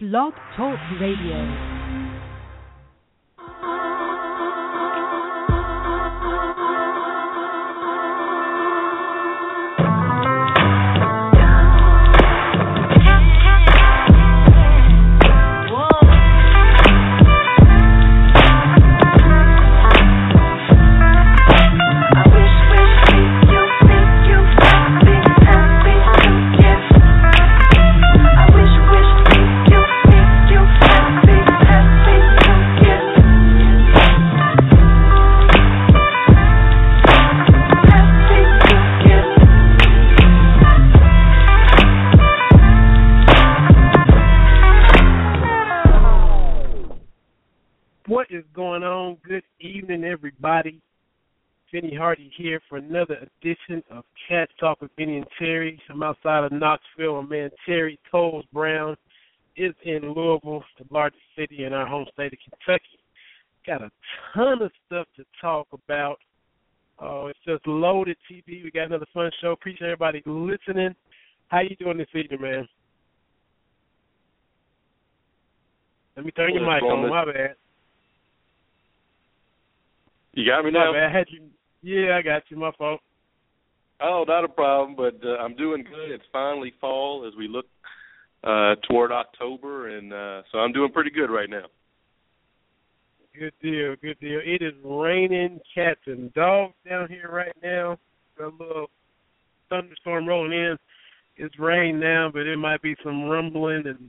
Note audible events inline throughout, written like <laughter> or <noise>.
Blog Talk Radio. Everybody. Vinny Hardy here for another edition of Cat Talk with Vinny and Terry. I'm outside of Knoxville. My man Terry Toles Brown is in Louisville, the largest city in our home state of Kentucky. Got a ton of stuff to talk about. Oh, it's just loaded TB. We got another fun show. Appreciate everybody listening. How you doing this evening, man? Let me turn your mic on. My bad. You got me now. I had you. Yeah, I got you. My fault. Oh, not a problem. But uh, I'm doing good. It's finally fall as we look uh toward October, and uh so I'm doing pretty good right now. Good deal. Good deal. It is raining cats and dogs down here right now. A little thunderstorm rolling in. It's rain now, but it might be some rumbling and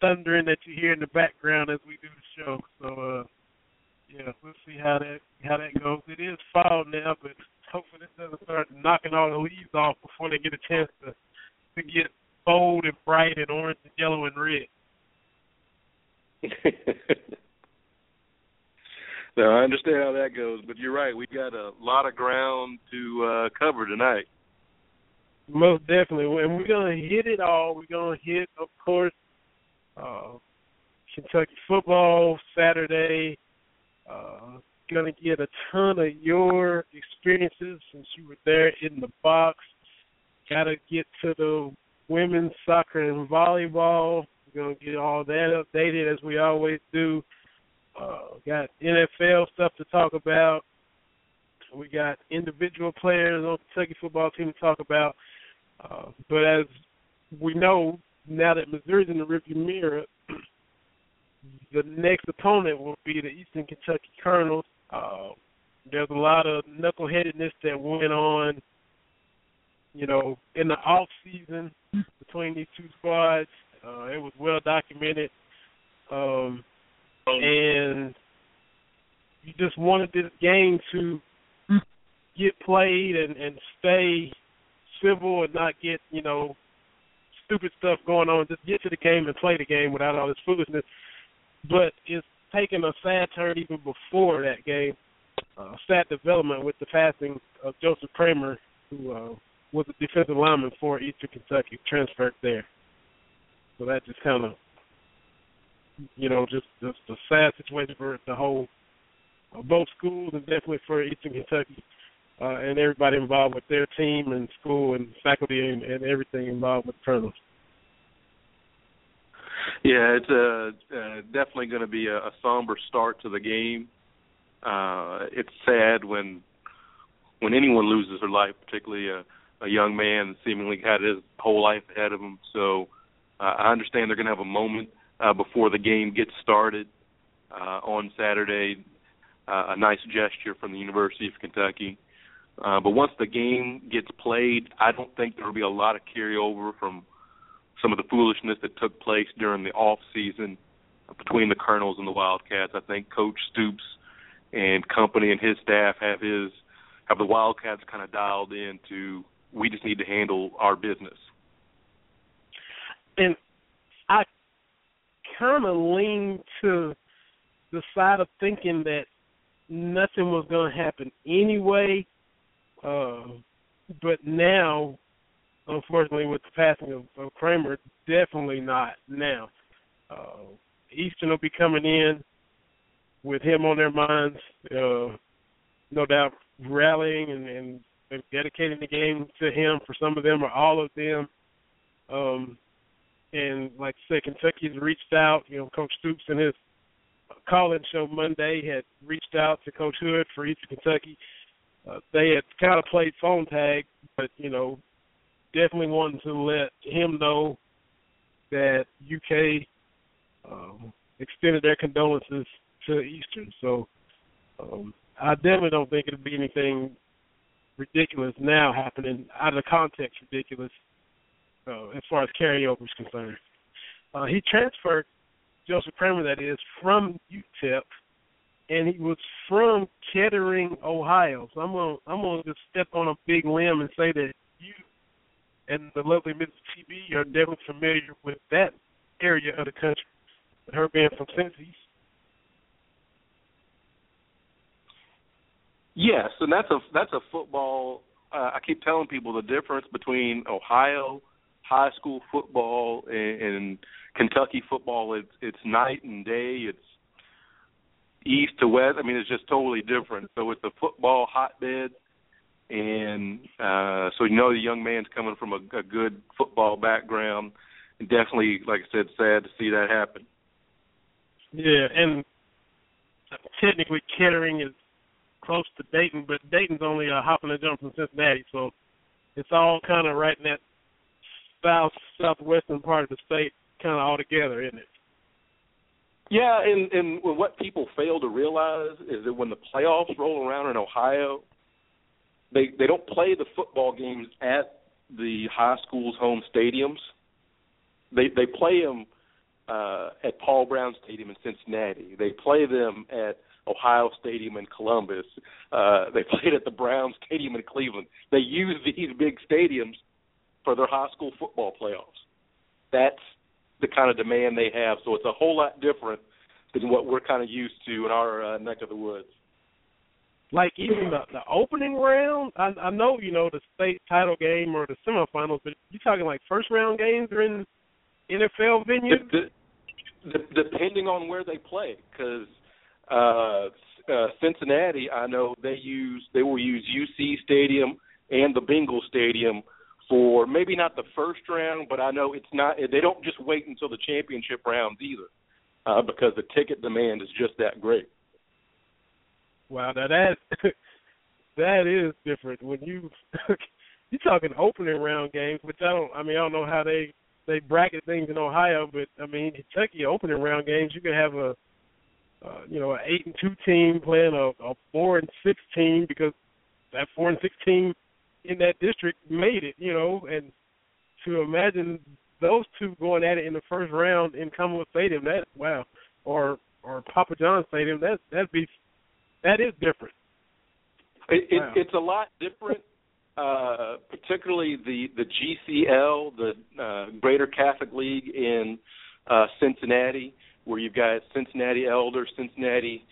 thundering that you hear in the background as we do the show. So uh yeah, we'll see how that how that goes. It is fall now, but hopefully it doesn't start knocking all the leaves off before they get a chance to to get bold and bright and orange and yellow and red. <laughs> no, I understand how that goes, but you're right. We got a lot of ground to uh cover tonight. Most definitely, and we're gonna hit it all. We're gonna hit, of course, uh Kentucky football Saturday uh, gonna get a ton of your experiences since you were there in the box. Got to get to the women's soccer and volleyball. We're gonna get all that updated as we always do. Uh, got NFL stuff to talk about. We got individual players on the Kentucky football team to talk about. Uh, but as we know, now that Missouri's in the rearview mirror, <clears throat> the next opponent will be the Eastern Kentucky Colonels. Uh, there's a lot of knuckleheadedness that went on, you know, in the off season between these two squads. Uh, it was well documented, um, and you just wanted this game to get played and, and stay civil and not get, you know, stupid stuff going on. Just get to the game and play the game without all this foolishness but it's taken a sad turn even before that game. Uh, sad development with the passing of Joseph Kramer, who uh, was a defensive lineman for Eastern Kentucky, transferred there. So that just kind of, you know, just just a sad situation for the whole, uh, both schools and definitely for Eastern Kentucky uh, and everybody involved with their team and school and faculty and, and everything involved with the Colonels. Yeah, it's uh, uh, definitely going to be a, a somber start to the game. Uh, it's sad when when anyone loses their life, particularly a, a young man seemingly had his whole life ahead of him. So uh, I understand they're going to have a moment uh, before the game gets started uh, on Saturday. Uh, a nice gesture from the University of Kentucky. Uh, but once the game gets played, I don't think there will be a lot of carryover from some of the foolishness that took place during the off season between the Colonels and the Wildcats. I think Coach Stoops and company and his staff have his have the Wildcats kind of dialed in to we just need to handle our business. And I kind of lean to the side of thinking that nothing was going to happen anyway. Uh, but now unfortunately, with the passing of, of Kramer, definitely not now. Uh, Eastern will be coming in with him on their minds, uh, no doubt rallying and, and, dedicating the game to him for some of them or all of them. Um, and like I said, Kentucky's reached out. You know, Coach Stoops and his call-in show Monday had reached out to Coach Hood for Eastern Kentucky. Uh, they had kind of played phone tag, but you know, definitely wanting to let him know that UK um, extended their condolences to Eastern. So um, I definitely don't think it'll be anything ridiculous now happening out of the context ridiculous uh, as far as carryover is concerned. Uh, he transferred Joseph Kramer, that is, from UTEP, and he was from Kettering, Ohio. So I'm gonna I'm gonna just step on a big limb and say that you and the lovely Mrs. TB are definitely familiar with that area of the country. Her being from Cincy. Yes, and that's a that's a football. Uh, I keep telling people the difference between Ohio high school football and, and Kentucky football. It's it's night and day. It's east to west. I mean, it's just totally different. So it's a football hotbed, and uh, so you know the young man's coming from a, a good football background. And definitely, like I said, sad to see that happen. Yeah, and technically Kettering is close to Dayton, but Dayton's only a hop and a jump from Cincinnati, so it's all kind of right in that south southwestern part of the state, kind of all together, isn't it? Yeah, and and what people fail to realize is that when the playoffs roll around in Ohio, they they don't play the football games at the high school's home stadiums. They they play them uh, at Paul Brown Stadium in Cincinnati. They play them at Ohio Stadium in Columbus. Uh, they <laughs> played at the Brown Stadium in Cleveland. They use these big stadiums for their high school football playoffs. That's the kind of demand they have. So it's a whole lot different than what we're kind of used to in our uh, neck of the woods. Like even the, the opening round, I, I know you know the state title game or the semifinals, but you're talking like first round games are in NFL venues. The, the, depending on where they play, because uh, uh, Cincinnati, I know they use they will use UC Stadium and the Bengal Stadium for maybe not the first round, but I know it's not. They don't just wait until the championship rounds either, uh, because the ticket demand is just that great. Wow, now that <laughs> that is different. When you <laughs> you're talking opening round games, which I don't. I mean, I don't know how they they bracket things in Ohio, but I mean, Kentucky opening round games, you could have a uh, you know, an eight and two team playing a, a four and six team because that four and six team in that district made it, you know, and to imagine those two going at it in the first round in Commonwealth Stadium, that wow, or or Papa John Stadium, that that'd be that is different. It, wow. it, it's a lot different, uh, particularly the the GCL, the uh, Greater Catholic League in uh, Cincinnati where you've got Cincinnati Elder, Cincinnati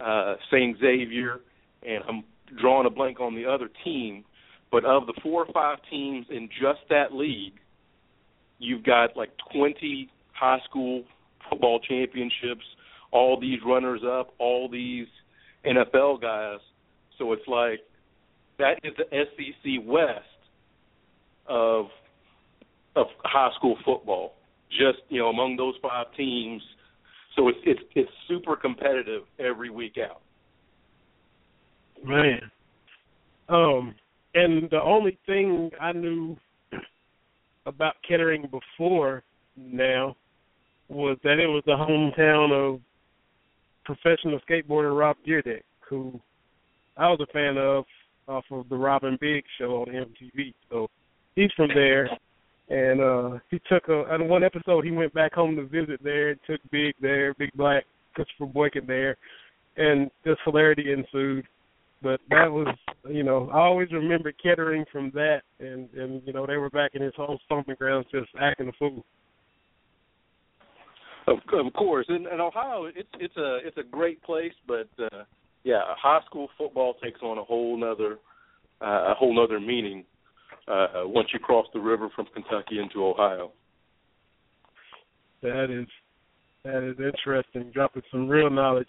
uh, St. Xavier, and I'm drawing a blank on the other team. But of the four or five teams in just that league, you've got like 20 high school football championships, all these runners up, all these NFL guys. So it's like that is the SEC West of of high school football. Just you know, among those five teams, so it's it's it's super competitive every week out. Man. Um and the only thing I knew about Kettering before now was that it was the hometown of professional skateboarder Rob Dyrdek, who I was a fan of off of the Rob & Big show on MTV. So he's from there and uh he took a on one episode he went back home to visit there, took Big there, Big Black, Christopher Boykin there, and just hilarity ensued. But that was, you know, I always remember Kettering from that, and and you know they were back in his home stomping grounds just acting a fool. Of, of course, in, in Ohio, it's it's a it's a great place, but uh, yeah, high school football takes on a whole nother uh, a whole nother meaning uh, once you cross the river from Kentucky into Ohio. That is that is interesting. Dropping some real knowledge.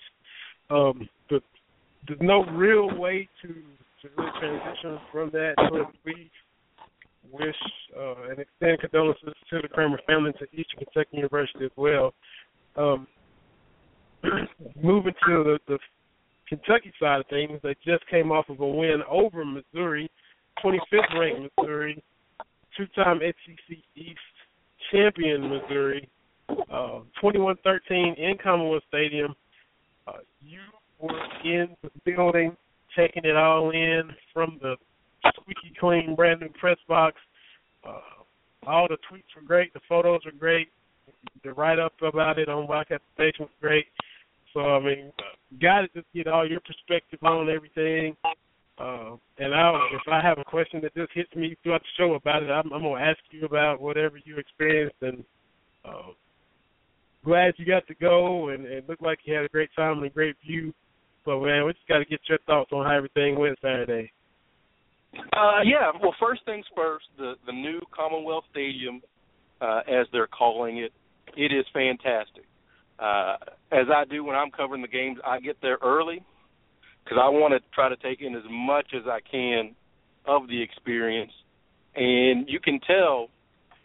Um, but there's no real way to to really transition from that. So we wish uh, and extend condolences to the Kramer family and to Eastern Kentucky University as well. Um, <clears throat> moving to the, the Kentucky side of things, they just came off of a win over Missouri, 25th ranked Missouri, two-time SEC East champion Missouri, uh, 21-13 in Commonwealth Stadium. Uh, you were in the building, taking it all in from the squeaky clean, brand new press box. Uh, all the tweets were great. The photos were great. The write up about it on Wildcat Station was great. So I mean, uh, got to just get all your perspective on everything. Uh, and I, if I have a question that just hits me throughout the show about it, I'm, I'm gonna ask you about whatever you experienced. And uh, glad you got to go, and it looked like you had a great time and a great view. But man, we just got to get your thoughts on how everything went Saturday. Uh, yeah. Well, first things first. The the new Commonwealth Stadium, uh, as they're calling it, it is fantastic. Uh, as I do when I'm covering the games, I get there early because I want to try to take in as much as I can of the experience. And you can tell,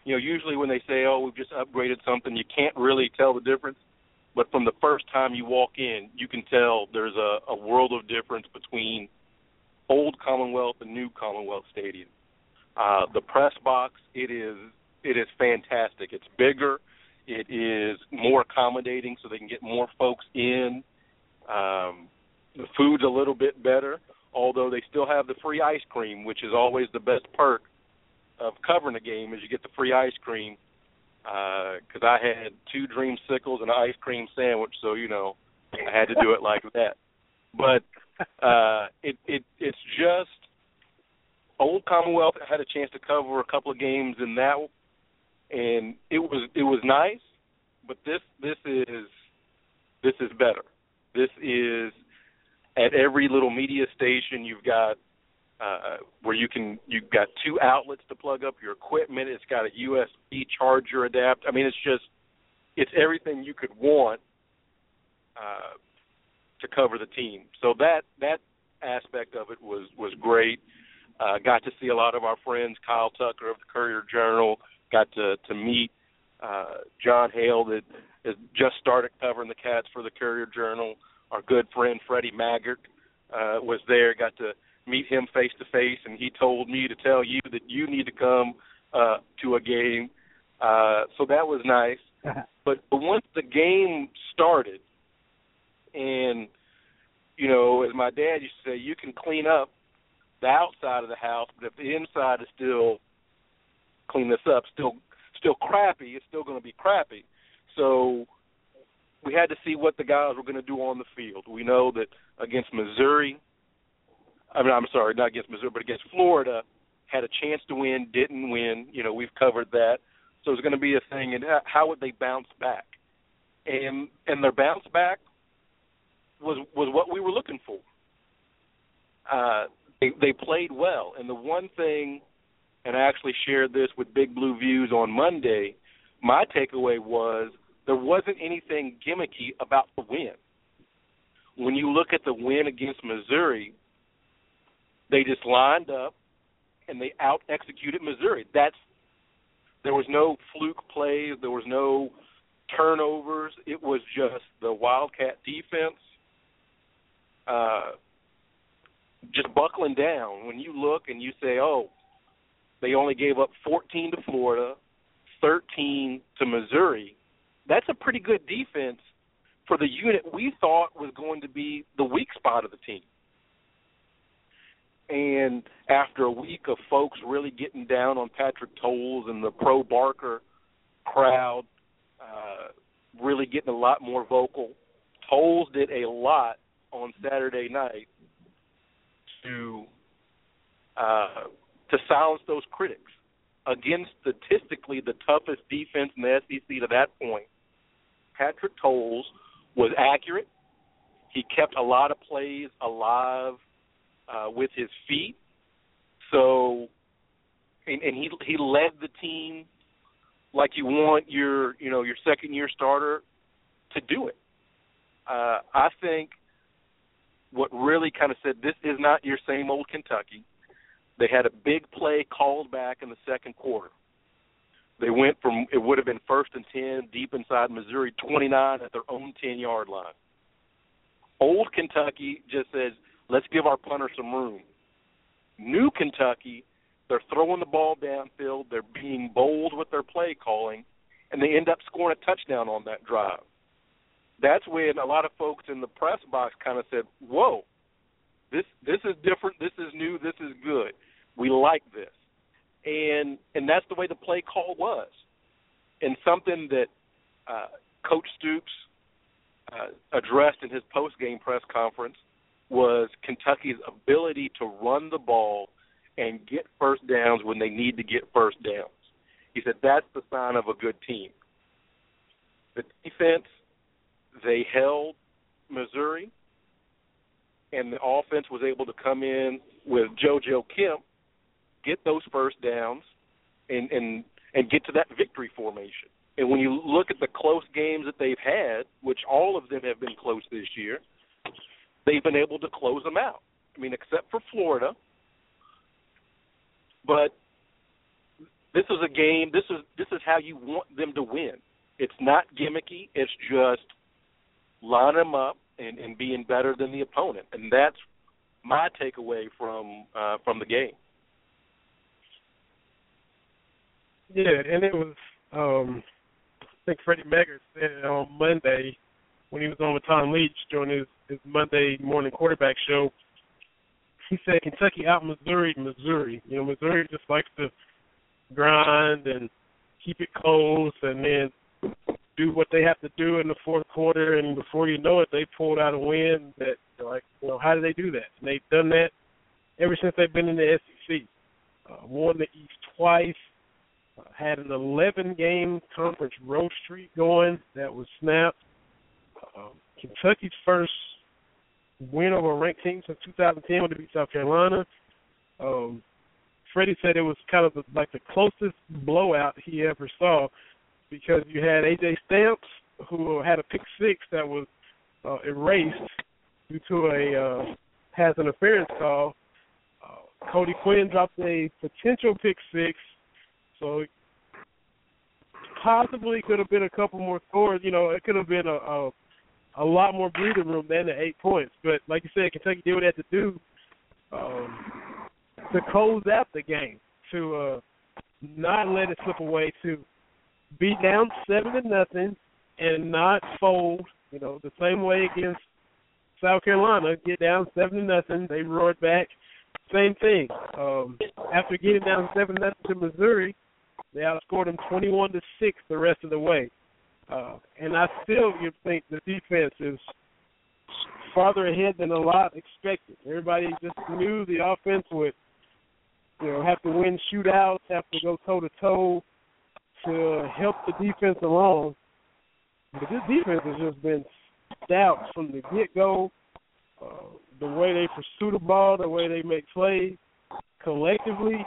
you know, usually when they say, "Oh, we've just upgraded something," you can't really tell the difference. But from the first time you walk in, you can tell there's a, a world of difference between old Commonwealth and new Commonwealth Stadium. Uh, the press box, it is it is fantastic. It's bigger. It is more accommodating, so they can get more folks in. Um, the food's a little bit better, although they still have the free ice cream, which is always the best perk of covering a game is you get the free ice cream. Because uh, I had two dreamsicles and an ice cream sandwich, so you know I had to do it like that. But <laughs> uh, it it it's just old Commonwealth. Had a chance to cover a couple of games in that, and it was it was nice. But this this is this is better. This is at every little media station. You've got uh, where you can you've got two outlets to plug up your equipment. It's got a USB charger adapt. I mean, it's just it's everything you could want uh, to cover the team. So that that aspect of it was was great. Uh, got to see a lot of our friends, Kyle Tucker of the Courier Journal. Got to to meet uh, Jon Hale that has just started covering the Cats for the Courier Journal. Our good friend Freddie Maggard uh, was there. Got to meet him face to face, and he told me to tell you that you need to come uh, to a game. Uh, so that was nice. but, but once the game started, and you know, as my dad used to say, you can clean up the outside of the house, but if the inside is still clean this up, still still crappy, it's still going to be crappy. So we had to see what the guys were going to do on the field. We know that against Missouri, I mean, I'm sorry, not against Missouri, but against Florida, had a chance to win, didn't win. You know, we've covered that. So it's going to be a thing. And uh, how would they bounce back? And and their bounce back was was what we were looking for. Uh, they they played well, and the one thing, and I actually shared this with Big Blue Views on Monday. My takeaway was there wasn't anything gimmicky about the win. When you look at the win against Missouri, they just lined up and they out executed Missouri. That's there was no fluke plays, there was no turnovers. It was just the Wildcat defense uh, just buckling down. When you look and you say, "Oh, they only gave up 14 to Florida, 13 to Missouri," that's a pretty good defense for the unit we thought was going to be the weak spot of the team. And after a week of folks really getting down on Patrick Towles and the pro Barker crowd, uh, really getting a lot more vocal, Towles did a lot on Saturday night to uh, to silence those critics against statistically the toughest defense in the SEC to that point. Patrick Towles was accurate. He kept a lot of plays alive uh, with his feet. So, and, and he he led the team like you want your you know your second year starter to do it. Uh, I think what really kind of said this is not your same old Kentucky. They had a big play called back in the second quarter. They went from it would have been first and ten deep inside Missouri 29 at their own 10 yard line. Old Kentucky just says, let's give our punter some room. New Kentucky, they're throwing the ball downfield, they're being bold with their play calling, and they end up scoring a touchdown on that drive. That's when a lot of folks in the press box kind of said, "Whoa, this this is different. This is new. This is good. We like this." And and that's the way the play call was, and something that uh, Coach Stoops uh, addressed in his post game press conference was Kentucky's ability to run the ball and get first downs when they need to get first downs. He said that's the sign of a good team. The defense, they held Missouri, and the offense was able to come in with JoJo Kemp, get those first downs, and and and get to that victory formation. And when you look at the close games that they've had, which all of them have been close this year, they've been able to close them out. I mean, except for Florida. But this is a game. This is this is how you want them to win. It's not gimmicky. It's just line them up and, and being better than the opponent, and that's my takeaway from uh, from the game. Yeah, and it was. um I think Freddie Maggard said it on Monday when he was on with Tom Leach during his, his Monday morning quarterback show. He said Kentucky out Missouri Missouri. You know, Missouri just likes to grind and keep it close and then do what they have to do in the fourth quarter and before you know it they pulled out a win that like you know how do they do that? And they've done that ever since they've been in the SEC uh, won the East twice uh, had an 11 game conference road streak going that was snapped. Um, Kentucky's first win over a ranked team since 2010 when they beat South Carolina. Um, Freddie said it was kind of the, like the closest blowout he ever saw because you had AJ Stamps who had a pick six that was uh, erased due to a uh, has an interference call. Uh, Cody Quinn dropped a potential pick six, so possibly could have been a couple more scores. You know, it could have been a, a a lot more breathing room than the eight points. But like you said, Kentucky did what they had to do um, to close out the game, to uh, not let it slip away, to be down seven to nothing and not fold. You know, the same way against South Carolina, get down seven to nothing, they roared back. Same thing. Um, after getting down seven nothing to Missouri, they outscored them twenty-one to six the rest of the way. Uh, and I still you think the defense is farther ahead than a lot expected. Everybody just knew the offense would, you know, have to win shootouts, have to go toe to toe to help the defense along. But this defense has just been stout from the get go. Uh, the way they pursue the ball, the way they make plays collectively,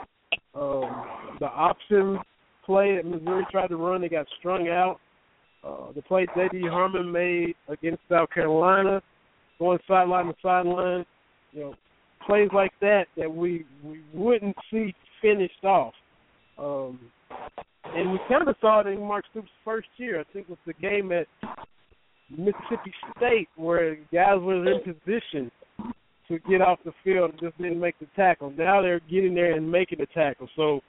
um, the option play that Missouri tried to run, they got strung out. Uh, the play J.D. Harmon made against South Carolina, going sideline to sideline, you know, plays like that that we we wouldn't see finished off. Um, and we kind of saw it in Mark Stoops' first year. I think it was the game at Mississippi State where guys were in position to get off the field and just didn't make the tackle. Now they're getting there and making the tackle. So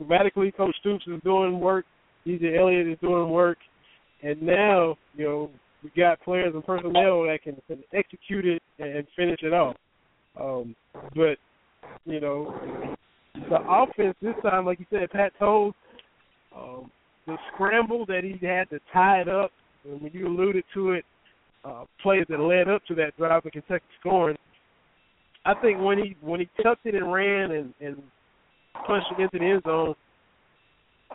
schematically, Coach Stoops is doing work. DJ Eliot is doing work, and now you know we got players and personnel that can, can execute it and finish it off. Um, but you know, the offense this time, like you said, Pat Towles um, the scramble that he had to tie it up, and when you alluded to it, uh, plays that led up to that drive of Kentucky scoring. I think when he when he tucked it and ran and and punched it into the end zone,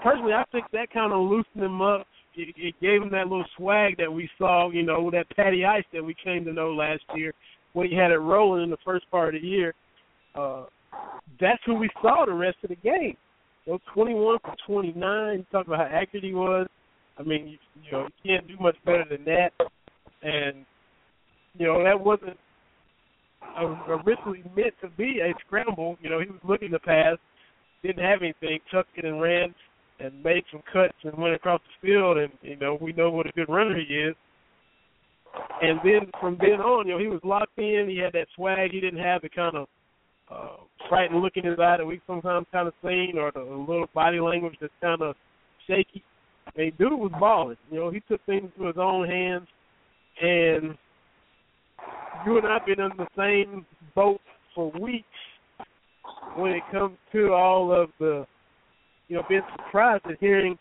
personally, I think that kind of loosened him up. It, it gave him that little swag that we saw, you know, that Patty Ice that we came to know last year when he had it rolling in the first part of the year. Uh, that's who we saw the rest of the game. Know, 21 for 29. You talk about how accurate he was. I mean, you, you know, you can't do much better than that. And you know, that wasn't originally meant to be a scramble. You know, he was looking to pass, didn't have anything, tucked it and ran and made some cuts and went across the field. And you know, we know what a good runner he is. And then from then on, you know, he was locked in. He had that swag. He didn't have the kind of uh, frightened look in his eye that we sometimes kind of seen, or the little body language that's kind of shaky. And dude was balling. You know, he took things to his own hands, and you and I've been in the same boat for weeks when it comes to all of the, you know, being surprised at hearing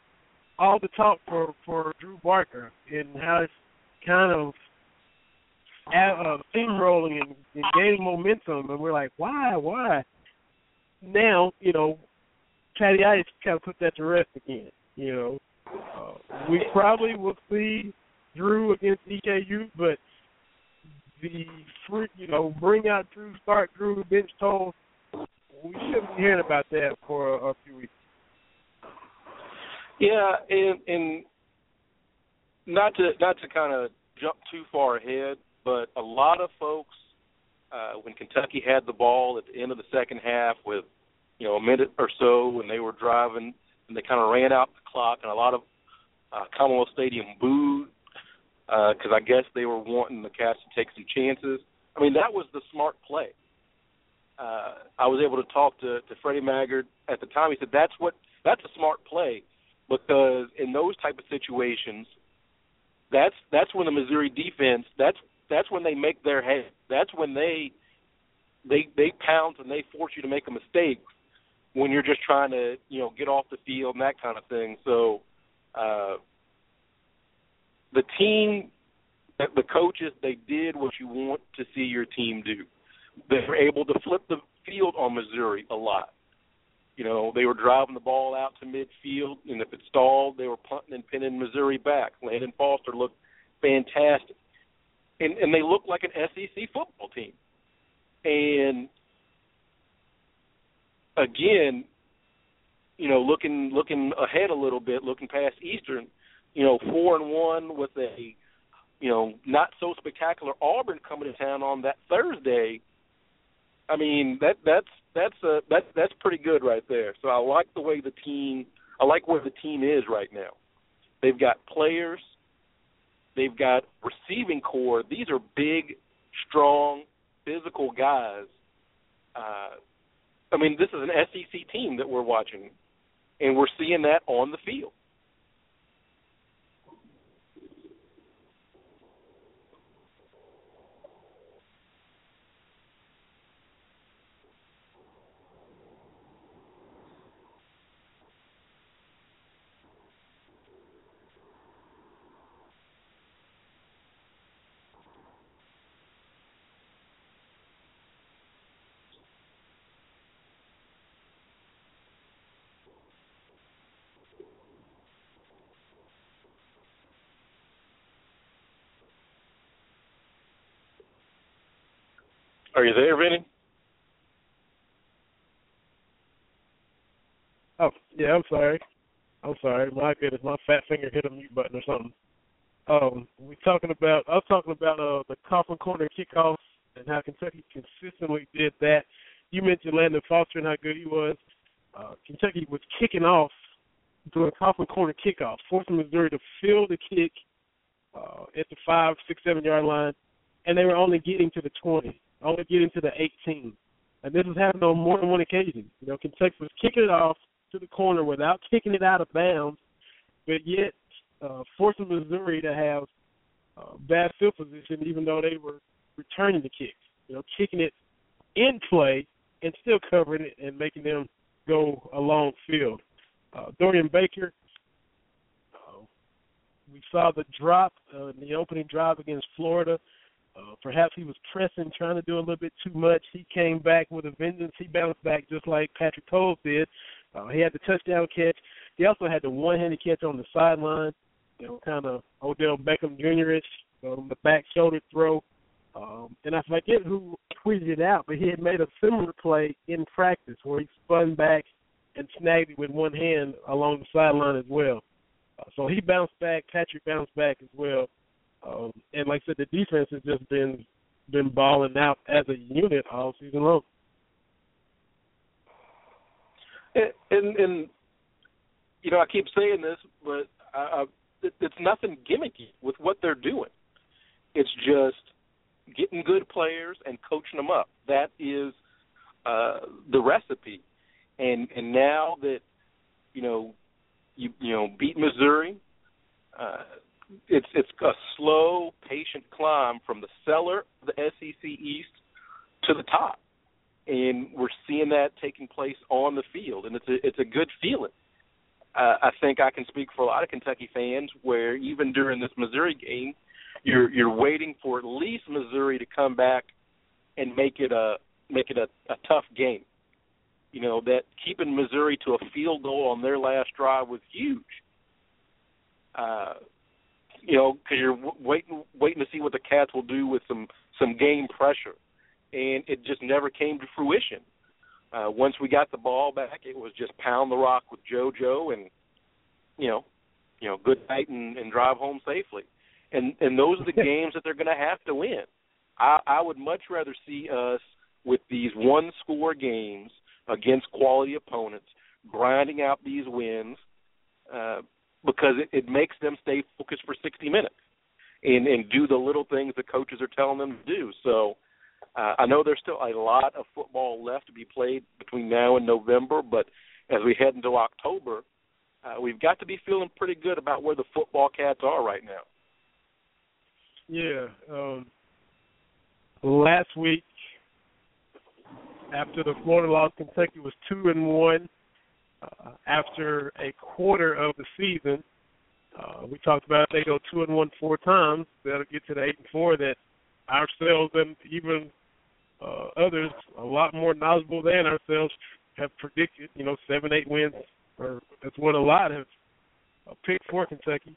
all the talk for for Drew Barker and how it's kind of uh, steamrolling and, and gaining momentum, and we're like, why, why? Now, you know, Patty Ice kind of put that to rest again. You know, uh, we probably will see Drew against EKU, but the fruit, you know, bring out Drew, start Drew, bench Towles. We shouldn't be hearing about that for a, a few weeks. Yeah, and and not to not to kind of jump too far ahead, but a lot of folks uh, when Kentucky had the ball at the end of the second half with you know a minute or so when they were driving and they kind of ran out the clock and a lot of uh, Commonwealth Stadium booed because uh, I guess they were wanting the Cats to take some chances. I mean, that was the smart play. Uh, I was able to talk to, to Freddie Maggard at the time. He said that's what that's a smart play because in those type of situations, that's that's when the Missouri defense that's that's when they make their head. That's when they they they pounce and they force you to make a mistake when you're just trying to you know get off the field and that kind of thing. So uh, the team, the coaches, they did what you want to see your team do. They were able to flip the field on Missouri a lot. You know, they were driving the ball out to midfield, and if it stalled, they were punting and pinning Missouri back. Landon Foster looked fantastic, and and they looked like an SEC football team. And again, you know, looking looking ahead a little bit, looking past Eastern, you know, four and one with a, you know, not so spectacular Auburn coming to town on that Thursday. I mean, that that's that's a that's that's pretty good right there. So I like the way the team I like where the team is right now. They've got players, they've got receiving corps. These are big, strong, physical guys. Uh, I mean, this is an SEC team that we're watching, and we're seeing that on the field. Are you there, Vinny? Oh, yeah, I'm sorry. I'm sorry. My goodness, my fat finger hit a mute button or something. Um, we talking about I was talking about uh the Coffin Corner kickoffs and how Kentucky consistently did that. You mentioned Landon Foster and how good he was. Uh, Kentucky was kicking off doing Coffin Corner kickoffs, forcing Missouri to field the kick uh, at the five, six, seven yard line, and they were only getting to the twenty only getting to the 18. And this has happened on more than one occasion. You know, Kentucky was kicking it off to the corner without kicking it out of bounds, but yet uh, forcing Missouri to have uh, bad field position, even though they were returning the kicks. You know, kicking it in play and still covering it and making them go a long field. Uh, Dorian Baker, uh, we saw the drop uh, in the opening drive against Florida. Uh, perhaps he was pressing, trying to do a little bit too much. He came back with a vengeance. He bounced back just like Patrick Towles did. Uh, he had the touchdown catch. He also had the one-handed catch on the sideline, you know, kind of Odell Beckham Jr.-ish, um, the back shoulder throw. Um, and I forget who tweeted it out, but he had made a similar play in practice where he spun back and snagged it with one hand along the sideline as well. Uh, so he bounced back. Patrick bounced back as well. Um, and like I said, the defense has just been been balling out as a unit all season long. And, and, and you know, I keep saying this, but I, I, it, it's nothing gimmicky with what they're doing. It's just getting good players and coaching them up. That is uh, the recipe. And and now that you know you you know beat Missouri, uh, it's it's a slow, patient climb from the cellar the SEC East to the top, and we're seeing that taking place on the field, and it's a it's a good feeling. Uh, I think I can speak for a lot of Kentucky fans, where even during this Missouri game, you're you're waiting for at least Missouri to come back and make it a make it a, a tough game. You know that keeping Missouri to a field goal on their last drive was huge. Uh, you know, because you're waiting waiting to see what the Cats will do with some some game pressure, and it just never came to fruition. Uh, once we got the ball back, it was just pound the rock with JoJo, and you know, you know, good night and, and drive home safely. And and those are the <laughs> games that they're going to have to win. I, I would much rather see us with these one score games against quality opponents, grinding out these wins, uh, because it, it makes them stay focused for 60 minutes and and do the little things the coaches are telling them to do. So uh, I know there's still a lot of football left to be played between now and November, but as we head into October, uh, we've got to be feeling pretty good about where the football cats are right now. Yeah. Um, last week, after the Florida loss, Kentucky was two and one uh, after a quarter of the season. Uh, we talked about they go two and one four times. That'll get to the eight and four that ourselves and even uh, others, a lot more knowledgeable than ourselves, have predicted. You know, seven, eight wins, or that's what a lot have uh, picked for Kentucky.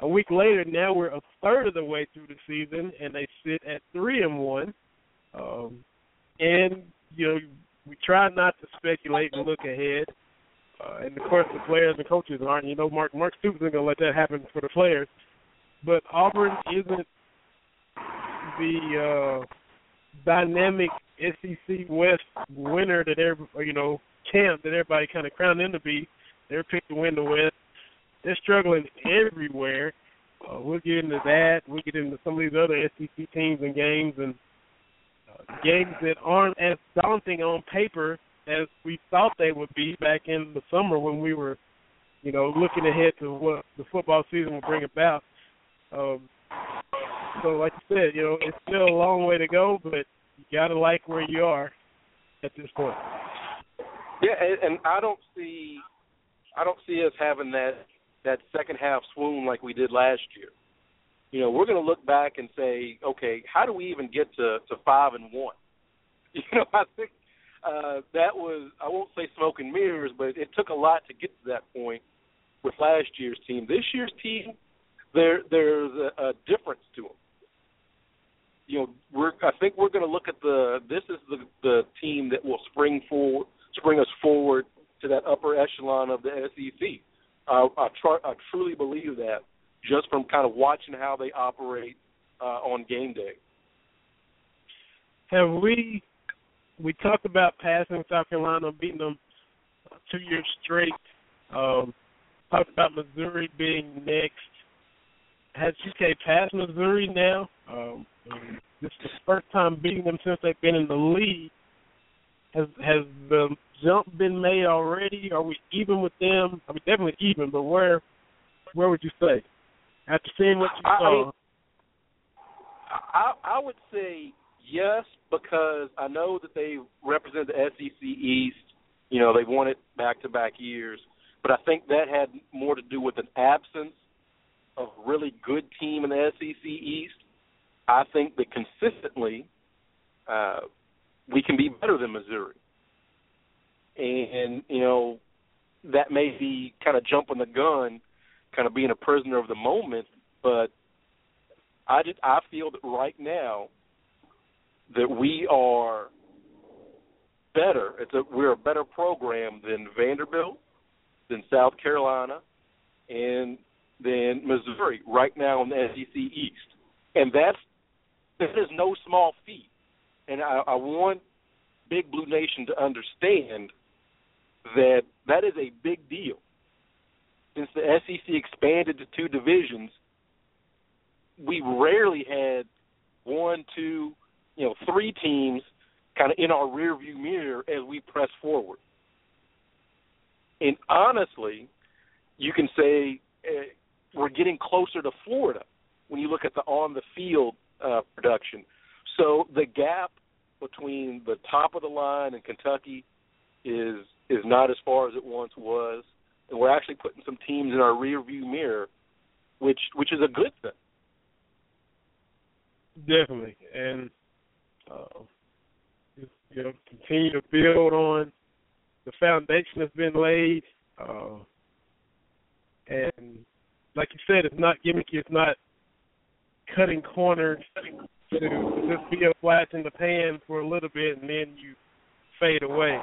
A week later, now we're a third of the way through the season, and they sit at three and one. Um, and you know, we try not to speculate and look ahead. Uh, and of course, the players and coaches aren't. You know, Mark Mark Stoops isn't going to let that happen for the players. But Auburn isn't the uh, dynamic SEC West winner that every you know champ that everybody kind of crowned them to be. They're picked to win the West. They're struggling everywhere. Uh, we'll get into that. We'll get into some of these other SEC teams and games and uh, games that aren't as daunting on paper as we thought they would be back in the summer when we were, you know, looking ahead to what the football season will bring about. Um, so, like you said, you know, it's still a long way to go, but you gotta like where you are at this point. Yeah, and, and I don't see, I don't see us having that that second half swoon like we did last year. You know, we're going to look back and say, okay, how do we even get to to five and one? <laughs> You know, I think uh, that was I won't say smoke and mirrors, but it took a lot to get to that point with last year's team. This year's team, there there's a, a difference to them. You know, we're I think we're going to look at the this is the the team that will spring forward, spring us forward to that upper echelon of the SEC. I, tr- I truly believe that just from kind of watching how they operate uh, on game day. Have we we talked about passing South Carolina, beating them two years straight. Um, talked about Missouri being next. Has UK passed Missouri now? Um, this is the first time beating them since they've been in the league. Has has the jump been made already? Are we even with them? I mean, definitely even, but where where would you say after seeing what you saw? I, I, I would say yes because I know that they represent the SEC East. You know, they've won it back to back years, but I think that had more to do with an absence of really good team in the SEC East. I think that consistently uh, we can be better than Missouri, and you know that may be kind of jumping the gun, kind of being a prisoner of the moment, but I just I feel that right now that we are better. It's a we're a better program than Vanderbilt, than South Carolina, and than Missouri right now in the SEC East, and that's This is no small feat, and I, I want Big Blue Nation to understand that that is a big deal. Since the SEC expanded to two divisions, we rarely had one, two, you know, three teams kind of in our rearview mirror as we press forward. And honestly, you can say uh, we're getting closer to Florida when you look at the on the field uh, production. So the gap between the top of the line and Kentucky is is not as far as it once was, and we're actually putting some teams in our rear view mirror, which which is a good thing. Definitely, and uh, you know, continue to build on the foundation that's been laid. Uh, and like you said, it's not gimmicky. It's not cutting corners to just be a flash in the pan for a little bit and then you fade away.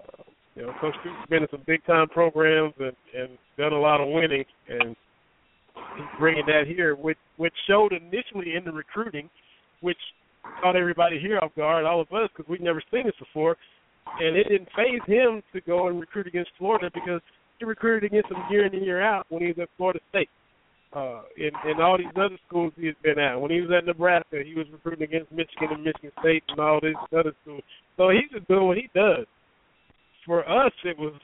Uh, you know, Coach Stoops been in some big time programs and, and done a lot of winning, and he's bringing that here, which which showed initially in the recruiting, which caught everybody here off guard, all of us, because we'd never seen this before, and it didn't phase him to go and recruit against Florida because he recruited against them year in and year out when he was at Florida State uh, in in all these other schools he has been at. When he was at Nebraska, he was recruiting against Michigan and Michigan State and all these other schools. So he's just doing what he does. For us, it was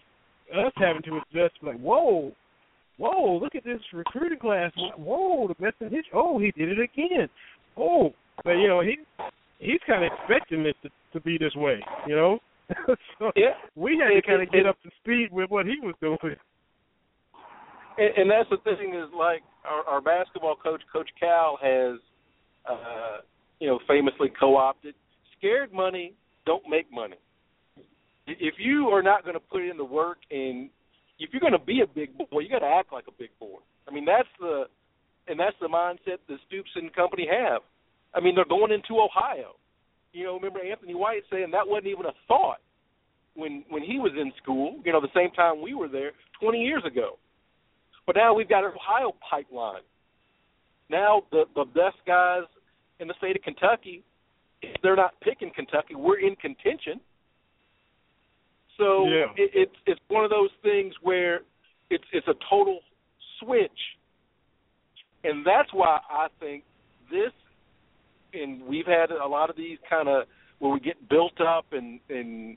us having to adjust. Like, whoa, whoa, look at this recruiting class. Whoa, the best in history. Oh, he did it again. Oh, but you know he he's kind of expecting it to, to be this way. You know. <laughs> so yeah. we had to kind of get up to speed with what he was doing. And, and that's the thing is like our, our basketball coach, Coach Cal, has uh, you know famously co-opted scared money don't make money. If you are not going to put in the work and if you're going to be a big boy, you got to act like a big boy. I mean that's the and that's the mindset that Stoops and company have. I mean they're going into Ohio. You know, remember Anthony White saying that wasn't even a thought when when he was in school. You know, the same time we were there 20 years ago. But now we've got an Ohio pipeline. Now the the best guys in the state of Kentucky, if they're not picking Kentucky, we're in contention. So yeah. it, it's it's one of those things where it's it's a total switch, and that's why I think this, and we've had a lot of these kind of where we get built up and and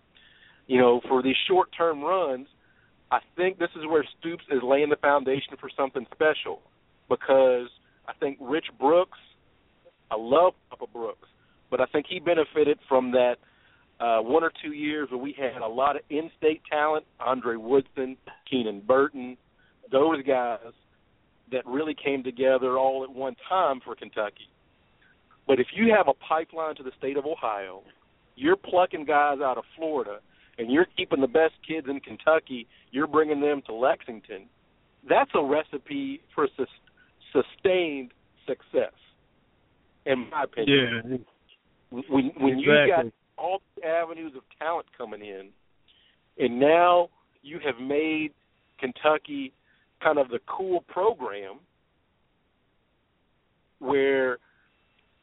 you know for these short term runs I think this is where Stoops is laying the foundation for something special because I think Rich Brooks, I love Papa Brooks, but I think he benefited from that uh, one or two years where we had a lot of in-state talent, Andre Woodson, Keenan Burton, those guys that really came together all at one time for Kentucky. But if you have a pipeline to the state of Ohio, you're plucking guys out of Florida – and you're keeping the best kids in Kentucky, you're bringing them to Lexington. That's a recipe for sus- sustained success, in my opinion. Yeah. When when exactly. you got all the avenues of talent coming in, and now you have made Kentucky kind of the cool program where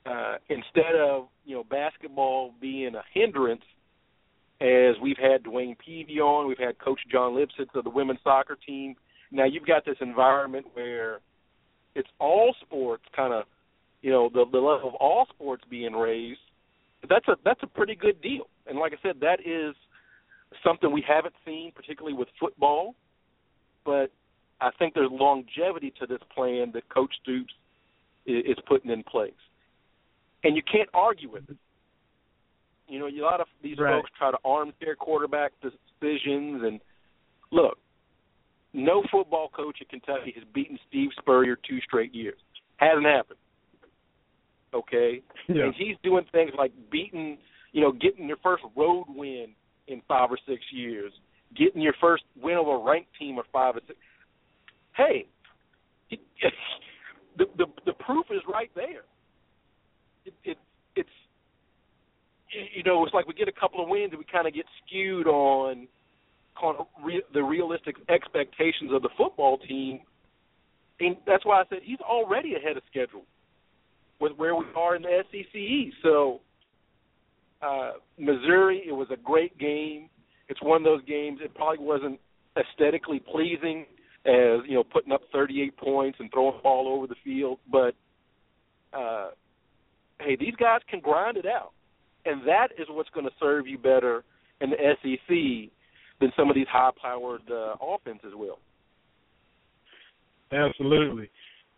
uh, instead of you know basketball being a hindrance as we've had Dwayne Peavy on, we've had Coach Jon Lipsitz of the women's soccer team. Now you've got this environment where it's all sports kind of, you know, the, the level of all sports being raised. That's a that's a pretty good deal. And like I said, that is something we haven't seen, particularly with football. But I think there's longevity to this plan that Coach Stoops is, is putting in place, and you can't argue with it. You know, a lot of these right. folks try to armchair quarterback decisions, and look, no football coach at Kentucky has beaten Steve Spurrier two straight years. Hasn't happened. Okay, yeah. and he's doing things like beating, you know, getting your first road win in five or six years, getting your first win over a ranked team of five or six. Hey, <laughs> the the the proof is right there. It, it it's you know, it's like we get a couple of wins and we kind of get skewed on kind of re- the realistic expectations of the football team. And that's why I said he's already ahead of schedule with where we are in the SEC. So uh, Missouri, it was a great game. It's one of those games. It probably wasn't aesthetically pleasing as you know putting up 38 points and throwing the ball over the field, but uh, hey, these guys can grind it out, and that is what's going to serve you better in the SEC than some of these high-powered uh, offenses will. Absolutely,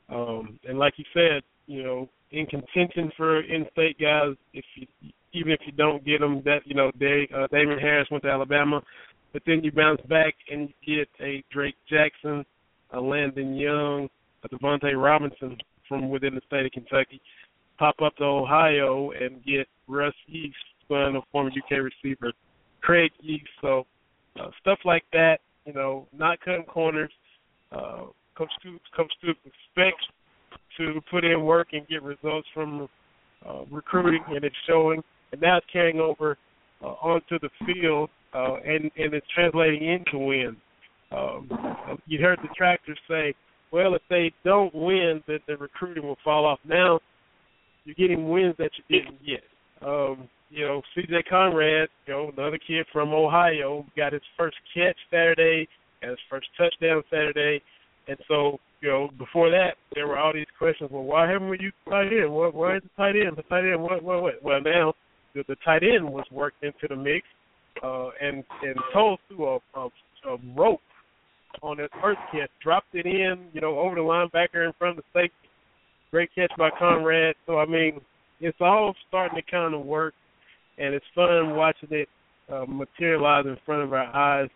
um, and like you said, you know, in contention for in-state guys, if you even if you don't get them, that you know, Dave, uh, Damien Harris went to Alabama, but then you bounce back and you get a Drake Jackson, a Landon Young, a Devontae Robinson from within the state of Kentucky, pop up to Ohio and get Russ Yeast, son of former UK receiver Craig Yeast. So uh, stuff like that, you know, not cutting corners. Uh, Coach Stoops, Coach Stoops expects to put in work and get results from uh, recruiting, and it's showing. And now it's carrying over uh, onto the field, uh, and and it's translating into wins. Um, you heard the tractors say, "Well, if they don't win, that the recruiting will fall off." Now you're getting wins that you didn't get. Um, you know, C.J. Conrad, you know, another kid from Ohio, got his first catch Saturday, got his first touchdown Saturday, and so you know, before that, there were all these questions. Well, why haven't used tight end? What, why is the tight end? The tight end? What? What? What? Well, now the, the tight end was worked into the mix, uh, and and told through a, a, a rope on his first catch, dropped it in, you know, over the linebacker in front of the safety. Great catch by Conrad. So I mean, it's all starting to kind of work, and it's fun watching it uh, materialize in front of our eyes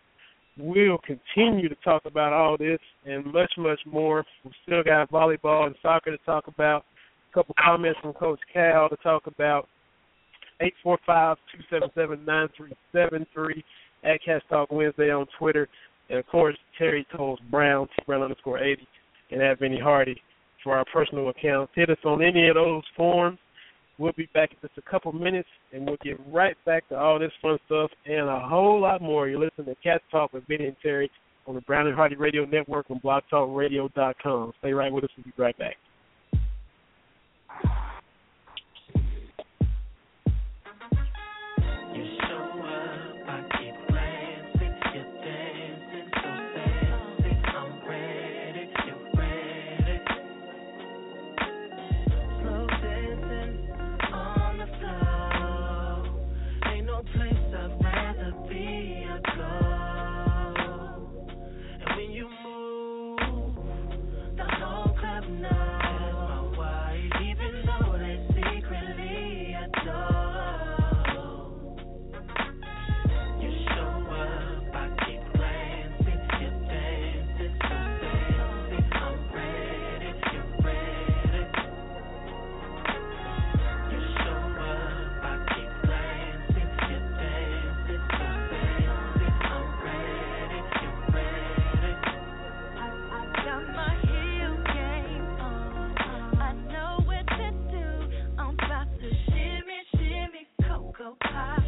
we'll continue to talk about all this and much, much more. We still got volleyball and soccer to talk about. A couple comments from Coach Cal to talk about. Eight four five two seven seven nine three seven three at Cats Talk Wednesday on Twitter, and of course Terry Tolles Brown T Brown underscore eighty, and at Vinny Hardy for our personal accounts. Hit us on any of those forms We'll be back in just a couple minutes, and we'll get right back to all this fun stuff and a whole lot more. You're listening to Cat Talk with Vinny and Terry on the Brown and Hardy Radio Network on BlogTalkRadio.com. Stay right with us. We'll be right back. so high.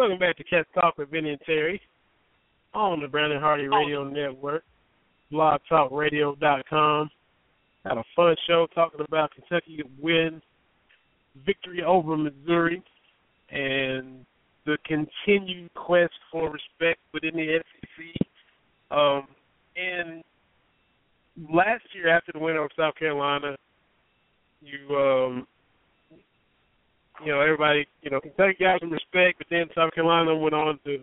Welcome back to Cats Talk with Vinny and Terry on the Brown and Hardy Radio Network, blogtalkradio.com. Had a fun show talking about Kentucky win, victory over Missouri, and the continued quest for respect within the SEC. Um, and last year, after the win over South Carolina, you um, you know, everybody, you know, Kentucky got some respect, but then South Carolina went on to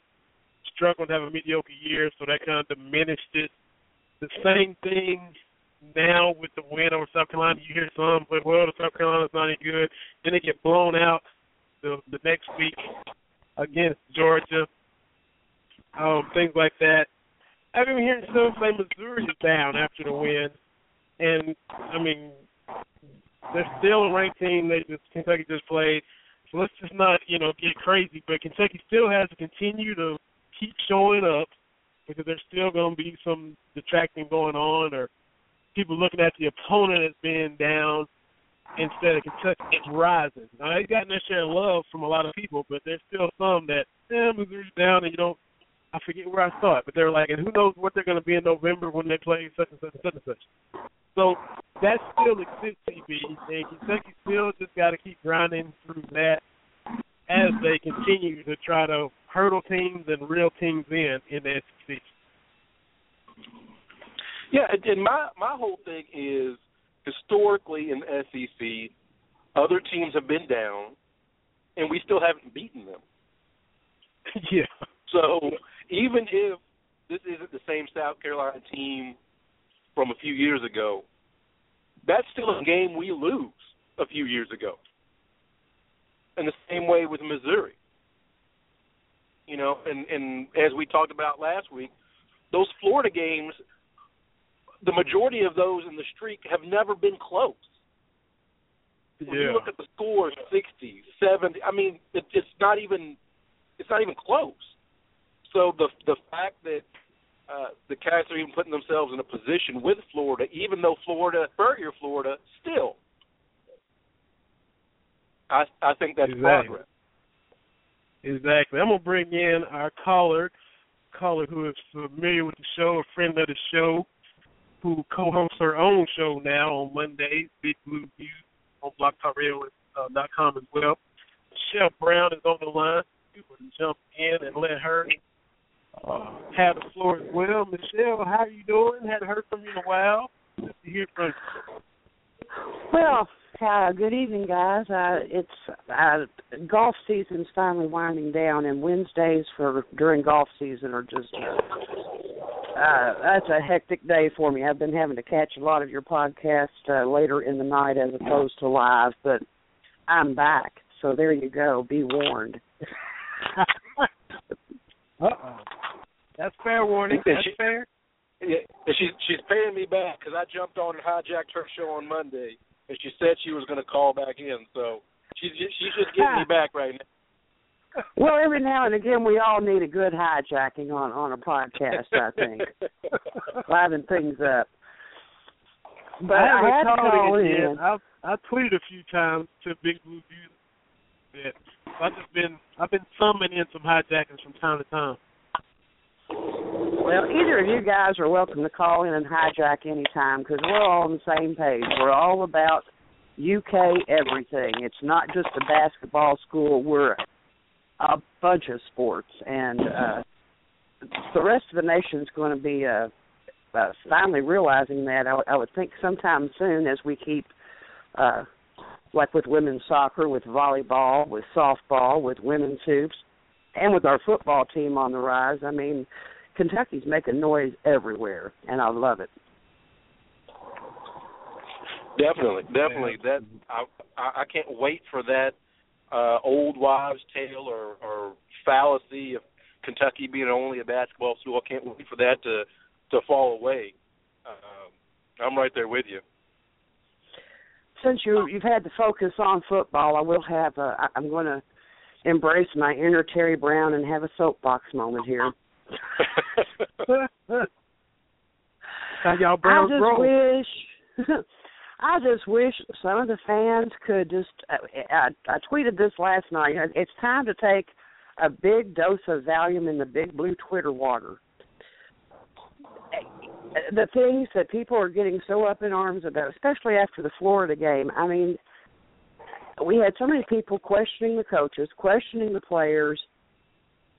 struggle and have a mediocre year, so that kind of diminished it. The same thing now with the win over South Carolina. You hear some, but well, the South Carolina's not any good. Then they get blown out the the next week against Georgia. Um, things like that. I've been hearing some say Missouri is down after the win, and I mean they're still a ranked team. They just Kentucky just played. So let's just not, you know, get crazy. But Kentucky still has to continue to keep showing up because there's still going to be some detracting going on or people looking at the opponent as being down instead of Kentucky rising. Now they got their share of love from a lot of people, but there's still some that, eh, Missouri's down and you don't I forget where I saw it, but they're like, and who knows what they're going to be in November when they play such and such and such and such. So that still exists, TB, and Kentucky still just got to keep grinding through that as they continue to try to hurdle teams and reel teams in in the SEC. Yeah, and my my whole thing is historically in the SEC, other teams have been down, and we still haven't beaten them. <laughs> yeah. So even if this isn't the same South Carolina team from a few years ago, that's still a game we lose a few years ago. And the same way with Missouri. You know, and and as we talked about last week, those Florida games, the majority of those in the streak have never been close. When yeah. you look at the scores, 60, 70, I mean, it, it's not even it's not even close. So the the fact that uh, the Cats are even putting themselves in a position with Florida, even though Florida, Spurrier, Florida, still. I I think that's exactly. progress. Exactly. I'm gonna bring in our caller, caller who is familiar with the show, a friend of the show, who co-hosts her own show now on Mondays, Big Blue View on BlogTalkRadio.com uh, as well. Michelle Brown is on the line. We will jump in and let her uh, have the floor as well. Michelle, how are you doing? Hadn't heard from you in a while. Good to hear from you. Well, uh, good evening, guys. Uh, it's uh, golf season's finally winding down, and Wednesdays for during golf season are just uh, that's a hectic day for me. I've been having to catch a lot of your podcasts uh, later in the night as opposed to live, but I'm back, so there you go. Be warned. <laughs> uh oh. That's fair warning. That's she, fair. Yeah, she's she's paying me back because I jumped on and hijacked her show on Monday, and she said she was going to call back in. So she's she's just getting me ah. back right now. Well, every now and again, we all need a good hijacking on on a podcast. I think <laughs> liven things up. But I I, haven't had to call it in. I've I tweeted a few times to Big Blue View that I've just been I've been summoning in some hijackings from time to time. Well, either of you guys are welcome to call in and hijack anytime because we're all on the same page. We're all about UK everything. It's not just a basketball school. We're a bunch of sports, and uh, the rest of the nation's going to be uh, uh, finally realizing that. I, w- I would think sometime soon, as we keep, uh, like with women's soccer, with volleyball, with softball, with women's hoops, and with our football team on the rise. I mean, Kentucky's making noise everywhere, and I love it. Definitely, definitely. That I I I can't wait for that uh old wives' tale or or fallacy of Kentucky being only a basketball school. I can't wait for that to to fall away. Um, I'm right there with you. Since you you've had the focus on football, I will have a. I- I'm going to embrace my inner Terry Brown and have a soapbox moment here. <laughs> Y'all I just roll? wish. <laughs> I just wish some of the fans could just. I, I tweeted this last night. It's time to take a big dose of Valium in the Big Blue Twitter water. The things that people are getting so up in arms about, especially after the Florida game. I mean, we had so many people questioning the coaches, questioning the players,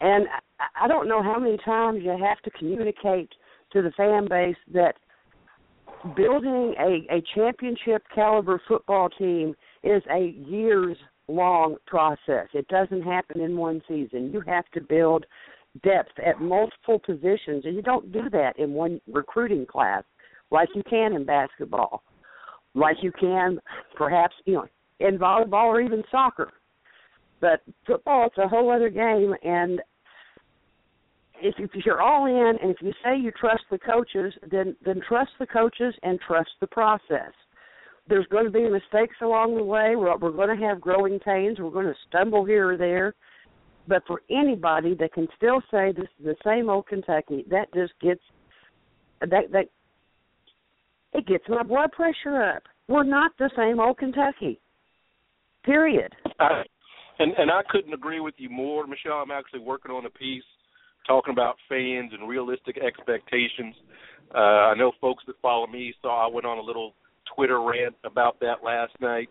and I- don't know how many times you have to communicate to the fan base that building a, a championship caliber football team is a years long process. It doesn't happen in one season. You have to build depth at multiple positions and you don't do that in one recruiting class like you can in basketball. Like you can perhaps, you know, in volleyball or even soccer. But football it's a whole other game and if, if you're all in and if you say you trust the coaches, then then trust the coaches and trust the process. There's going to be mistakes along the way. We're, we're going to have growing pains. We're going to stumble here or there. But for anybody that can still say this is the same old Kentucky, that just gets that that it gets my blood pressure up. We're not the same old Kentucky. Period. I, and and I couldn't agree with you more, Michelle. I'm actually working on a piece talking about fans and realistic expectations. Uh, I know folks that follow me saw I went on a little Twitter rant about that last night.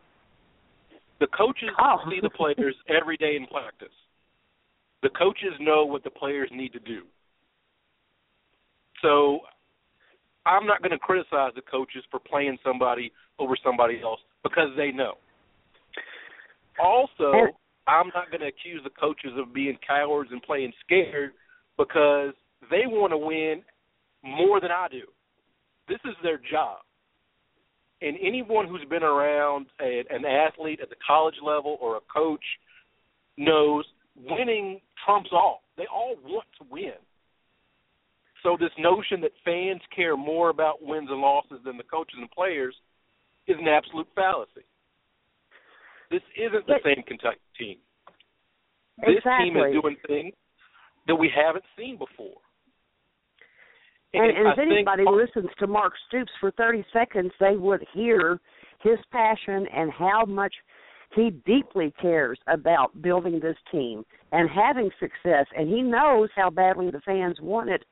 The coaches Oh. <laughs> see the players every day in practice. The coaches know what the players need to do. So I'm not going to criticize the coaches for playing somebody over somebody else because they know. Also, And- I'm not going to accuse the coaches of being cowards and playing scared because they want to win more than I do. This is their job. And anyone who's been around a, an athlete at the college level or a coach knows winning trumps all. They all want to win. So this notion that fans care more about wins and losses than the coaches and players is an absolute fallacy. This isn't the But- same Kentucky team. This team is doing things that we haven't seen before. And, and I if think anybody part- listens to Mark Stoops for 30 seconds, they would hear his passion and how much he deeply cares about building this team and having success. And he knows how badly the fans want it,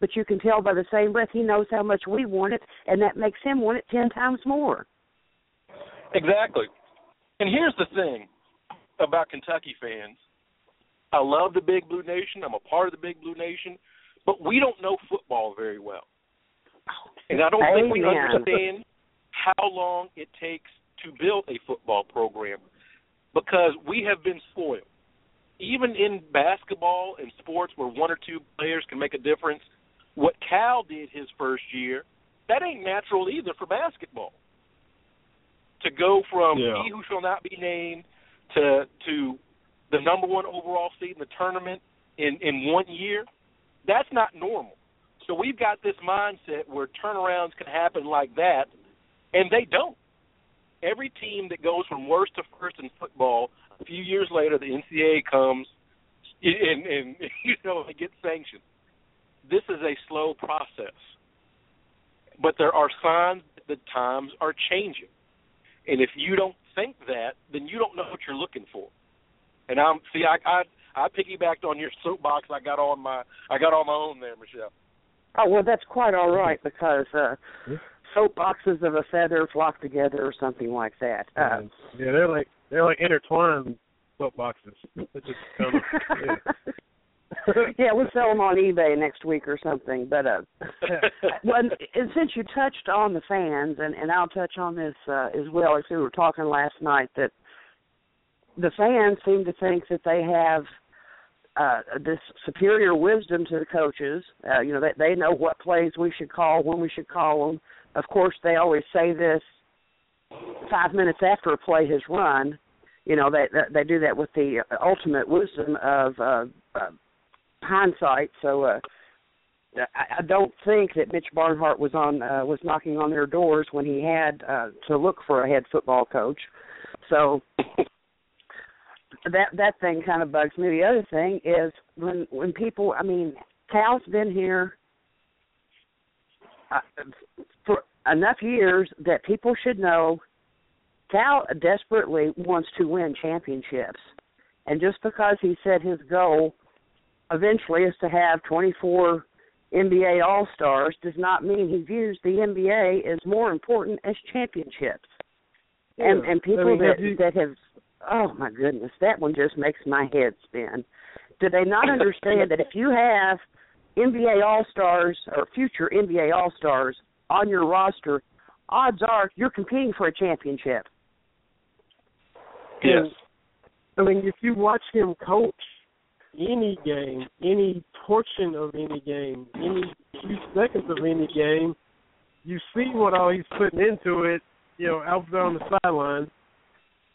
but you can tell by the same breath he knows how much we want it, and that makes him want it 10 times more. Exactly. And here's the thing about Kentucky fans. I love the Big Blue Nation. I'm a part of the Big Blue Nation, but we don't know football very well. And I don't think we understand how long it takes to build a football program because we have been spoiled. Even in basketball and sports where one or two players can make a difference, what Cal did his first year, that ain't natural either for basketball. To go from Yeah. he who shall not be named to to the number one overall seed in the tournament in in one year, that's not normal. So we've got this mindset where turnarounds can happen like that, and they don't. Every team that goes from worst to first in football, a few years later, the NCAA comes and, and <laughs> you know they get sanctioned. This is a slow process, but there are signs that that times are changing. And if you don't think that, then you don't know what you're looking for. And I'm see, I I, I piggybacked on your soapbox. I got on my I got on my own there, Michelle. Oh well, that's quite all right because uh soapboxes of a feather flock together or something like that. Uh, yeah, they're like they're like intertwined soapboxes. It's just kind of, yeah. <laughs> <laughs> yeah, we'll sell them on eBay next week or something. But uh, <laughs> well, and since you touched on the fans, and and I'll touch on this uh, as well as we were talking last night that the fans seem to think that they have uh this superior wisdom to the coaches. Uh, you know, that they know what plays we should call, when we should call them. Of course, they always say this five minutes after a play has run. You know, they they do that with the ultimate wisdom of uh, uh hindsight. So uh, I, don't think that Mitch Barnhart was on uh, was knocking on their doors when he had uh, to look for a head football coach. So <coughs> that that thing kind of bugs me. The other thing is when when people, I mean, Cal's been here uh, for enough years that people should know Cal desperately wants to win championships. And just because he set his goal eventually is to have 24 NBA All Stars does not mean he views the NBA as more important as championships. Yeah. And and people I mean, that you- that have oh my goodness, that one just makes my head spin. Do they not <coughs> understand that if you have NBA All Stars or future NBA All Stars on your roster, odds are you're competing for a championship. Yes. I mean, if you watch him coach any game, any portion of any game, any few seconds of any game, you see what all he's putting into it. You know, out there on the sidelines.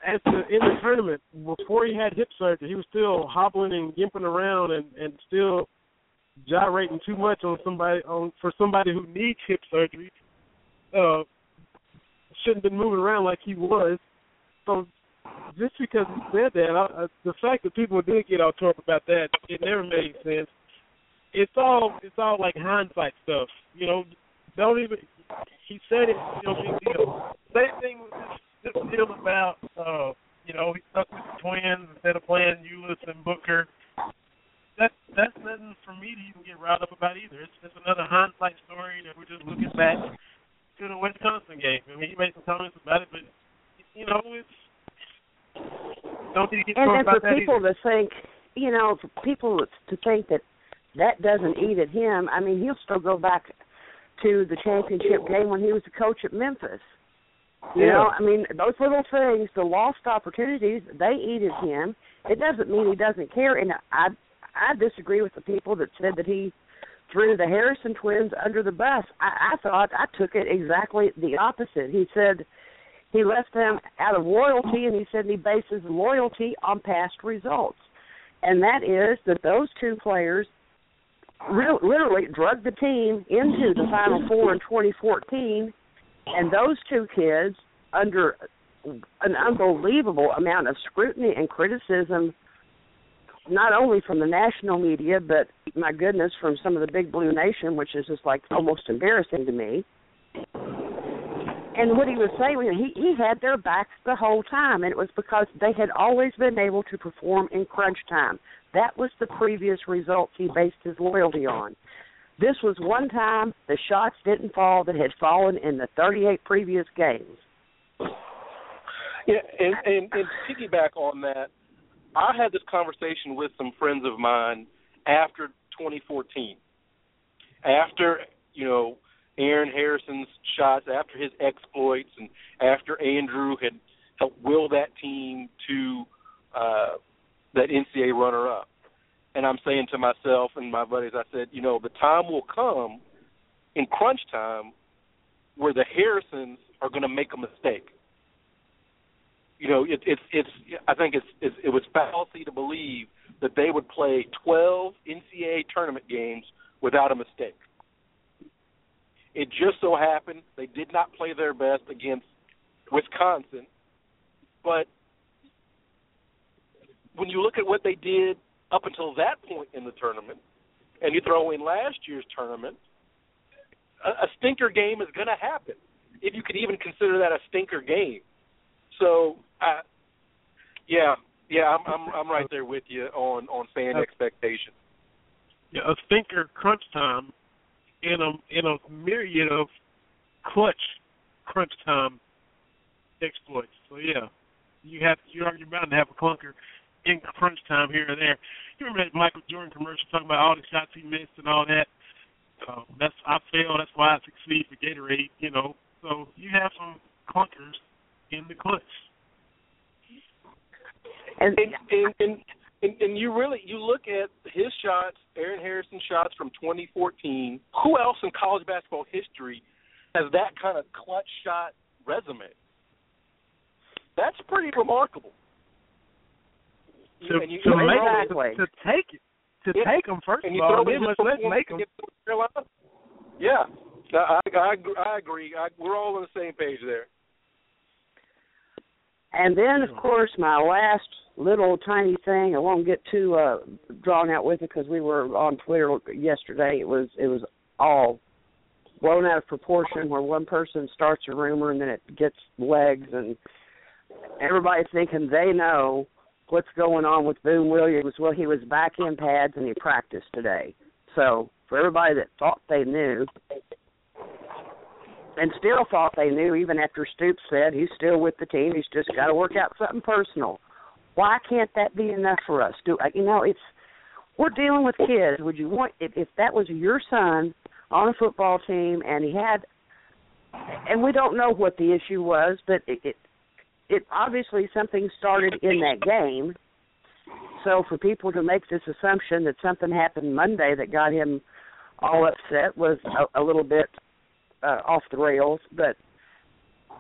At the in the tournament, before he had hip surgery, he was still hobbling and gimping around and and still gyrating too much on somebody on for somebody who needs hip surgery. Uh, shouldn't have been moving around like he was. So just because he said that, I, I, the fact that people did get all torn about that, it never made sense. It's all it's all like hindsight stuff, you know. Don't even. He said it, you know, big deal. Same thing with this, this deal about, uh, you know, he stuck with the twins instead of playing Ulis and Booker. That that's nothing for me to even get riled up about either. It's just another hindsight story that we're just looking back to the Wisconsin game. I mean, he made some comments about it, but you know, it's don't to and, and for that people either. to think, you know, for people to think that that doesn't eat at him. I mean, he'll still go back to the championship game when he was the coach at Memphis. You Yeah. know, I mean, those little things, the lost opportunities, they eat at him. It doesn't mean he doesn't care. And I, I disagree with the people that said that he threw the Harrison twins under the bus. I, I thought I took it exactly the opposite. He said he left them out of loyalty, and he said he bases loyalty on past results, and that is that those two players real, literally drug the team into the Final Four in 2014, and those two kids, under an unbelievable amount of scrutiny and criticism, not only from the national media, but my goodness, from some of the Big Blue Nation, which is just like almost embarrassing to me. And what he was saying, he he had their backs the whole time, and it was because they had always been able to perform in crunch time. That was the previous results he based his loyalty on. This was one time the shots didn't fall that had fallen in the 38 previous games. Yeah, and, and and piggyback on that, I had this conversation with some friends of mine after 2014. After you know Aaron Harrison's shots, after his exploits, and after Andrew had helped will that team to uh, that NCAA runner-up. And I'm saying to myself and my buddies, I said, you know, the time will come in crunch time where the Harrisons are going to make a mistake you know, it, it's it's. I think it's, it's it was fallacy to believe that they would play 12 NCAA tournament games without a mistake. It just so happened they did not play their best against Wisconsin, but when you look at what they did up until that point in the tournament, and you throw in last year's tournament, a, a stinker game is going to happen. if you could even consider that a stinker game. So, I, yeah, yeah, I'm I'm I'm right there with you on on fan uh, expectations. Yeah, a stinker crunch time in a in a myriad of clutch crunch time exploits. So yeah, you have you're bound to have a clunker in crunch time here and there. You remember that Michael Jordan commercial talking about all the shots he missed and all that. Uh, that's I fail. That's why I succeed for Gatorade. You know, so you have some clunkers in the clutch. And and, and and and you really you look at his shots, Aaron Harrison shots from 2014. Who else in college basketball history has that kind of clutch shot resume? That's pretty remarkable. To, you, to, you make, exactly. to, to take it, to Yeah. take them first and of all, then let's let's make them. get to North Carolina. Yeah, I I, agree- I agree. I, we're all on the same page there. And then, of course, my last little tiny thing. I won't get too uh, drawn out with it because we were on Twitter yesterday. It was it was all blown out of proportion, where one person starts a rumor and then it gets legs, and everybody's thinking they know what's going on with Boom Williams. Well, he was back in pads and he practiced today. So for everybody that thought they knew, and still thought they knew even after Stoops said he's still with the team. He's just got to work out something personal. Why can't that be enough for us? Do uh, you know it's we're dealing with kids. Would you want if, if that was your son on a football team and he had and we don't know what the issue was, but it it, it obviously something started in that game. So for people to make this assumption that something happened Monday that got him all upset was a, a little bit uh, off the rails. But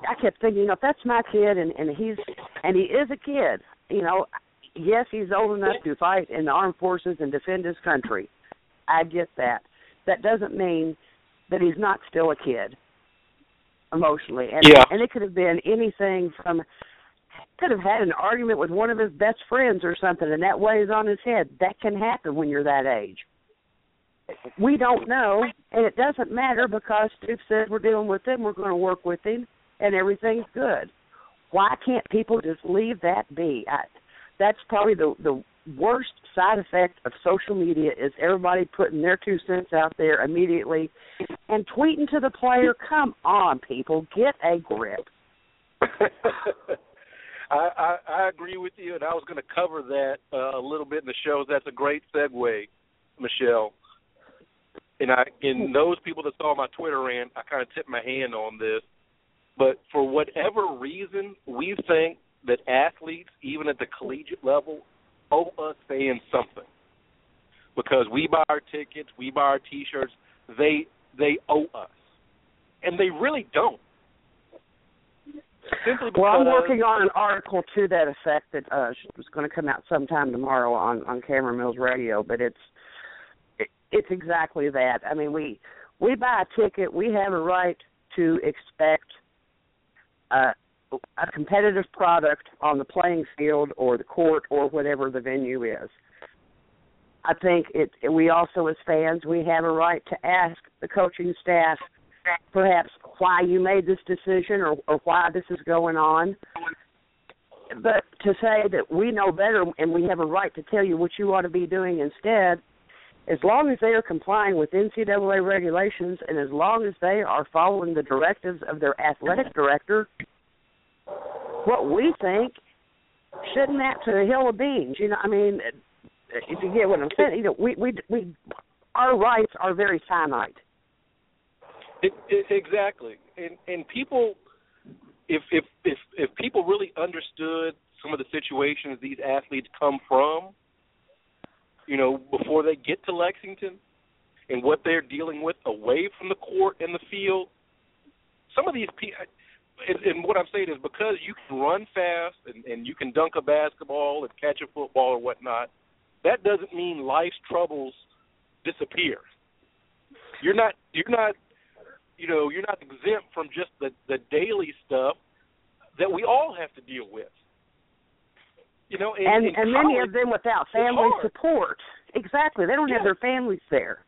I kept thinking, you know, if that's my kid and and he's and he is a kid, you know, yes, he's old enough to fight in the armed forces and defend his country. I get that. That doesn't mean that he's not still a kid emotionally. And Yeah. and it could have been anything from could have had an argument with one of his best friends or something and that weighs on his head. That can happen when you're that age. We don't know and it doesn't matter because Steve says we're dealing with him, we're gonna work with him and everything's good. Why can't people just leave that be? I, that's probably the the worst side effect of social media is everybody putting their two cents out there immediately and tweeting to the player, "Come on, people, get a grip." <laughs> I, I I agree with you, and I was going to cover that uh, a little bit in the show. That's a great segue, Michelle. And I, and those people that saw my Twitter rant, I kind of tipped my hand on this. But for whatever reason, we think that athletes, even at the collegiate level, owe us fans something because we buy our tickets, we buy our T-shirts. They they owe us, and they really don't. Simply Well, I'm working on an article to that effect that uh was going to come out sometime tomorrow on on Cameron Mills Radio, but it's it, it's exactly that. I mean, we we buy a ticket, we have a right to expect uh, a competitive product on the playing field or the court or whatever the venue is. I think it we also as fans we have a right to ask the coaching staff perhaps why you made this decision or, or why this is going on. But to say that we know better and we have a right to tell you what you ought to be doing instead, as long as they are complying with NCAA regulations and as long as they are following the directives of their athletic director, what we think shouldn't that to a hill of beans. You know, I mean, if you get what I'm saying, you know, we we we our rights are very finite. It, it, exactly, and and people, if if if if people really understood some of the situations these athletes come from, you know, before they get to Lexington, and what they're dealing with away from the court and the field, some of these people. And, what I'm saying is because you can run fast and, and you can dunk a basketball and catch a football or whatnot, that doesn't mean life's troubles disappear. You're not you're not you know, you're not exempt from just the the daily stuff that we all have to deal with. You know, in, and in and many of them without family support. Exactly, they don't have their families there.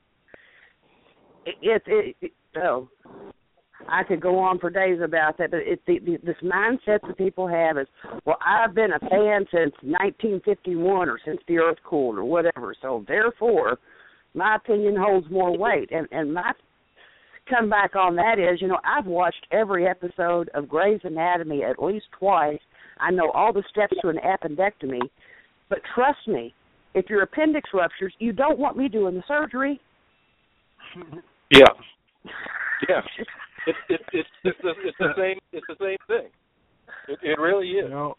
It, it, it, oh, I could go on for days about that, but it, the, the, this mindset that people have is, well, I've been a fan since 1951 or since the Earth cooled or whatever, so therefore, my opinion holds more weight. And and my comeback on that is, you know, I've watched every episode of Grey's Anatomy at least twice. I know all the steps to an appendectomy, but trust me, if your appendix ruptures, you don't want me doing the surgery. <laughs> Yeah, yeah. <laughs> It's it's it's it's the, it's the same it's the same thing. It, it really is. You know,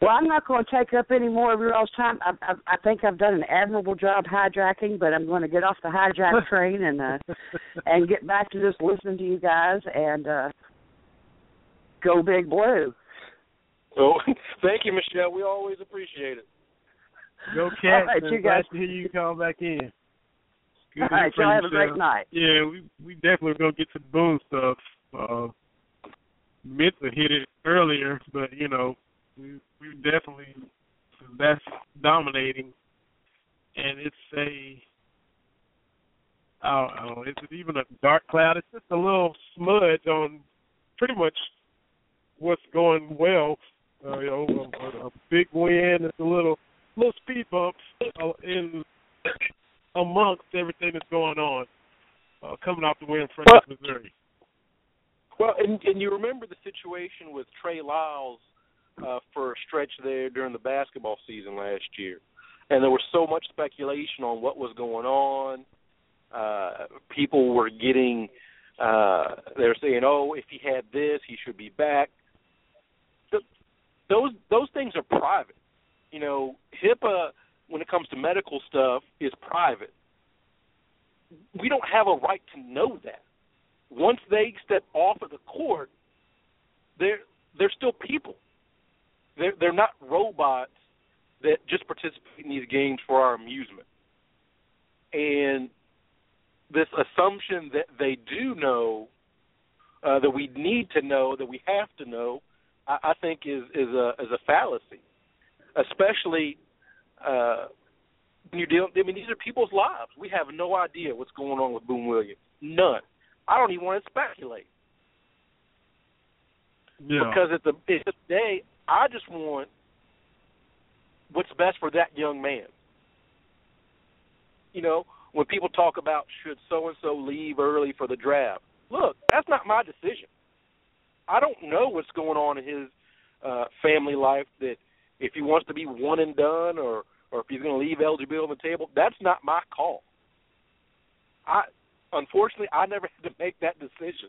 well, I'm not going to take up any more of your all's time. I, I, I think I've done an admirable job hijacking, but I'm going to get off the hijack <laughs> train and uh, and get back to just listening to you guys and uh, go big blue. So, <laughs> thank you, Michelle. We always appreciate it. go All Cats. right, and you guys- glad to hear you call back in. Good All to hear right, from y'all have a great Michelle. night. Yeah, we we definitely gonna get to the Boom stuff. Uh, meant to hit it earlier, but you know, we we definitely that's dominating, and it's a I don't know, is it even a dark cloud? It's just a little smudge on pretty much what's going well. Uh, you know, a, a big wind. It's a little little speed bumps uh, in amongst everything that's going on uh, coming off the way in Frederick, Missouri. Well, and and you remember the situation with Trey Lyles uh, for a stretch there during the basketball season last year, and there was so much speculation on what was going on. Uh, people were getting, uh, they were saying, "Oh, if he had this, he should be back." Th- those those things are private. You know, HIPAA when it comes to medical stuff is private. We don't have a right to know that once they step off of the court, they're they're still people. They're they're not robots that just participate in these games for our amusement. And this assumption that they do know, uh, that we need to know, that we have to know, I, think is is a is a fallacy, especially. Uh, when you deal, I mean, these are people's lives. We have no idea what's going on with Boom Williams. None. I don't even want to speculate Yeah. because at the at the day, I just want what's best for that young man. You know, when people talk about should so and so leave early for the draft, look, that's not my decision. I don't know what's going on in his uh family life that if he wants to be one and done or or if he's going to leave eligibility on the table, that's not my call. I unfortunately I never <laughs> had to make that decision.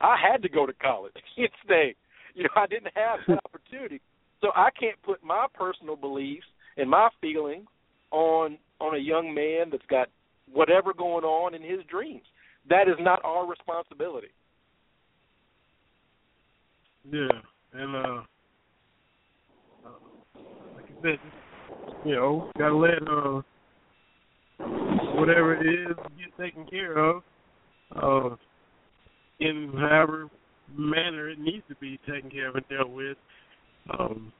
I had to go to college <laughs> and stay. You know, I didn't have that <laughs> opportunity. So I can't put my personal beliefs and my feelings on on a young man that's got whatever going on in his dreams. That is not our responsibility. Yeah, and uh, uh, like I said, you know, gotta let uh, whatever it is get taken care of, uh, in however manner it needs to be taken care of and dealt with. Um,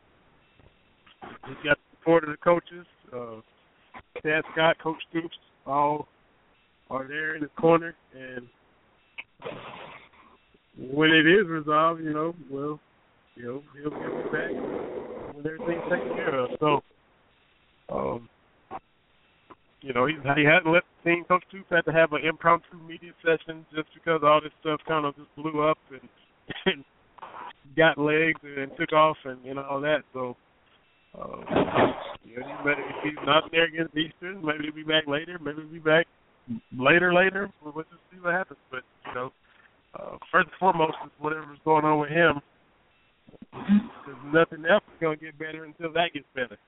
he's got the support of the coaches. Uh, Chad Scott, Coach Stoops, all are there in the corner, and when it is resolved, you know, well, you know, he'll give it back when everything's taken care of. So, um, you know, he he hadn't let the team. Coach Stoops had to have an impromptu media session just because all this stuff kind of just blew up and, <laughs> and got legs and took off and and all that. So, um, you know, he if he's not there against Eastern, maybe he'll be back later. Maybe he'll be back later, later. We'll just see what happens. But you know, uh, first and foremost is whatever's going on with him. Because nothing else is going to get better until that gets better.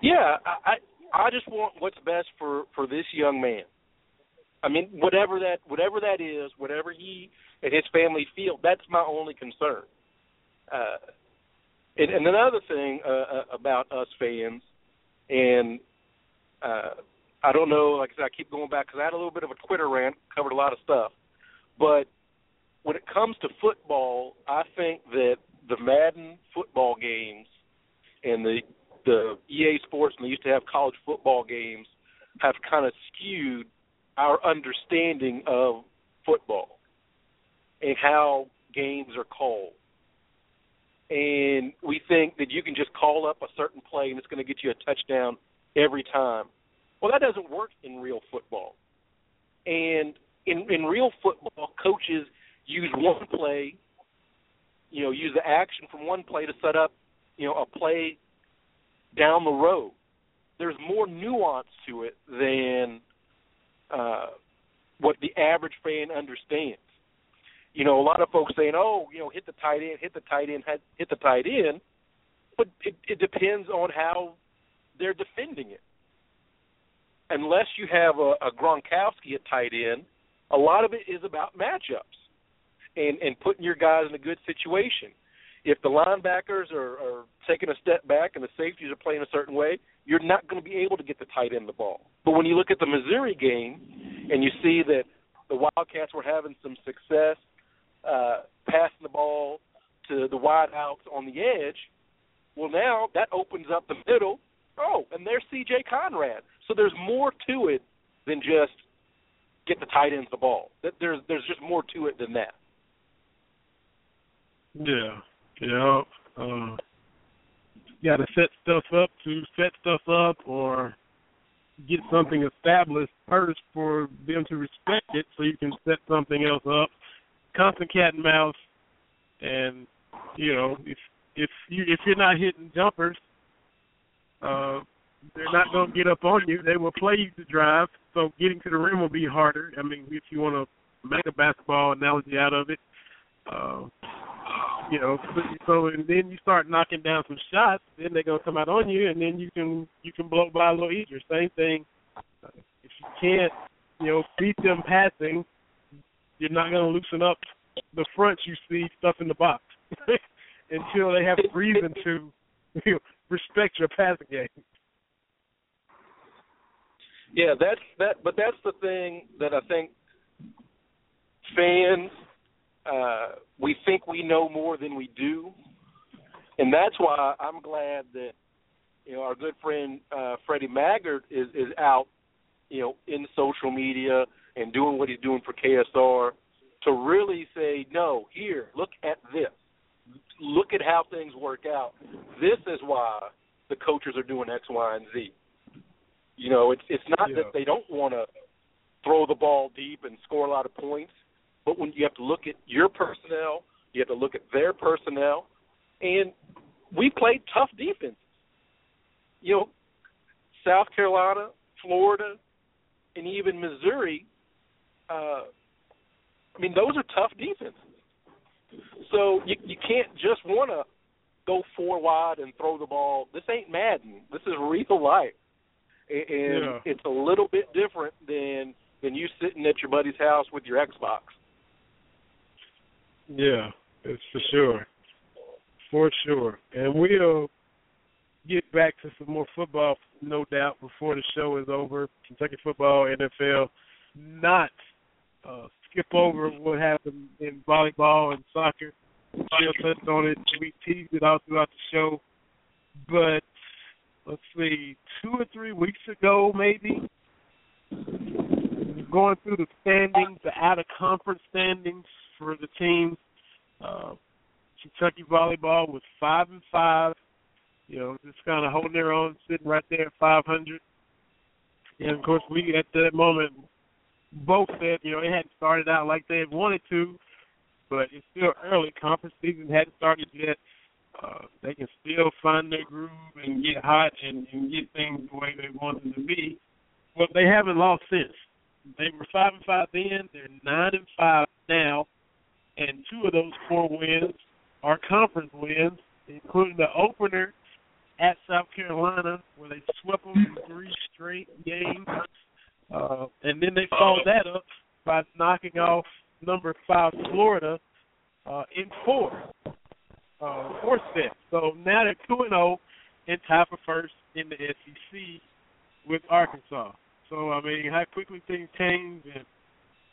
Yeah, I I just want what's best for for this young man. I mean, whatever that whatever that is, whatever he and his family feel, that's my only concern. Uh, and, and another thing uh, uh, about us fans, and uh, I don't know, like I said, I keep going back because I had a little bit of a Twitter rant, covered a lot of stuff, but when it comes to football, I think that the Madden football games and the the EA Sports and they used to have college football games have kind of skewed our understanding of football and how games are called. And we think that you can just call up a certain play and it's going to get you a touchdown every time. Well, that doesn't work in real football. And in in real football, coaches use one play, you know, use the action from one play to set up, you know, a play down the road. There's more nuance to it than uh, what the average fan understands. You know, a lot of folks saying, "Oh, you know, hit the tight end, hit the tight end, hit the tight end," but it, it depends on how they're defending it. Unless you have a, a Gronkowski at tight end, a lot of it is about matchups and and putting your guys in a good situation. If the linebackers are, are taking a step back and the safeties are playing a certain way, you're not going to be able to get the tight end the ball. But when you look at the Missouri game and you see that the Wildcats were having some success uh, passing the ball to the wideouts on the edge, well now that opens up the middle. Oh, and there's C.J. Conrad. So there's more to it than just get the tight ends the ball. There's there's just more to it than that. Yeah, yeah. Uh, you got to set stuff up to set stuff up, or get something established first for them to respect it, so you can set something else up. Constant cat and mouse, and you know if if you if you're not hitting jumpers, uh, they're not going to get up on you. They will play you to drive, so getting to the rim will be harder. I mean, if you want to make a basketball analogy out of it, uh, you know, so, and then you start knocking down some shots, then they're gonna come out on you, and then you can you can blow by a little easier. Same thing. Uh, if you can't, you know, beat them passing, you're not gonna loosen up the front. You see stuff in the box <laughs> until they have reason to <laughs> respect your passing game. Yeah, that's that. But that's the thing that I think fans uh, we think we know more than we do, and that's why I'm glad that you know our good friend uh, Freddie Maggard is is out, you know, in social media and doing what he's doing for KSR to really say, no, here, look at this, look at how things work out. This is why the coaches are doing X, Y, and Z. You know, it's it's not yeah. that they don't want to throw the ball deep and score a lot of points, but when you have to look at your personnel, you have to look at their personnel, and we played tough defenses. You know, South Carolina, Florida, and even Missouri. Uh, I mean, those are tough defenses. So you you can't just want to go four wide and throw the ball. This ain't Madden. This is real life, and Yeah. it's a little bit different than than you sitting at your buddy's house with your Xbox. Yeah, it's for sure. For sure. And we'll get back to some more football, no doubt, before the show is over. Kentucky football, NFL. Not uh, skip over what happened in volleyball and soccer. Still touched on it. We teased it all throughout the show. But let's see, two or three weeks ago, maybe, going through the standings, the out of conference standings for the teams. Uh, Kentucky volleyball was five and five. You know, just kind of holding their own, sitting right there at 500. And of course, we at that moment both said, you know, it hadn't started out like they had wanted to, but it's still early. Conference season hadn't started yet. Uh, they can still find their groove and get hot and, and get things the way they want them to be. But they haven't lost since. They were five and five then. They're nine and five now, and two of those four wins are conference wins, including the opener at South Carolina, where they swept them three straight games, uh, and then they followed that up by knocking off number five Florida uh, in four, uh, four sets. So now they're two and zero and tied for first in the SEC with Arkansas. So I mean, how quickly things change, and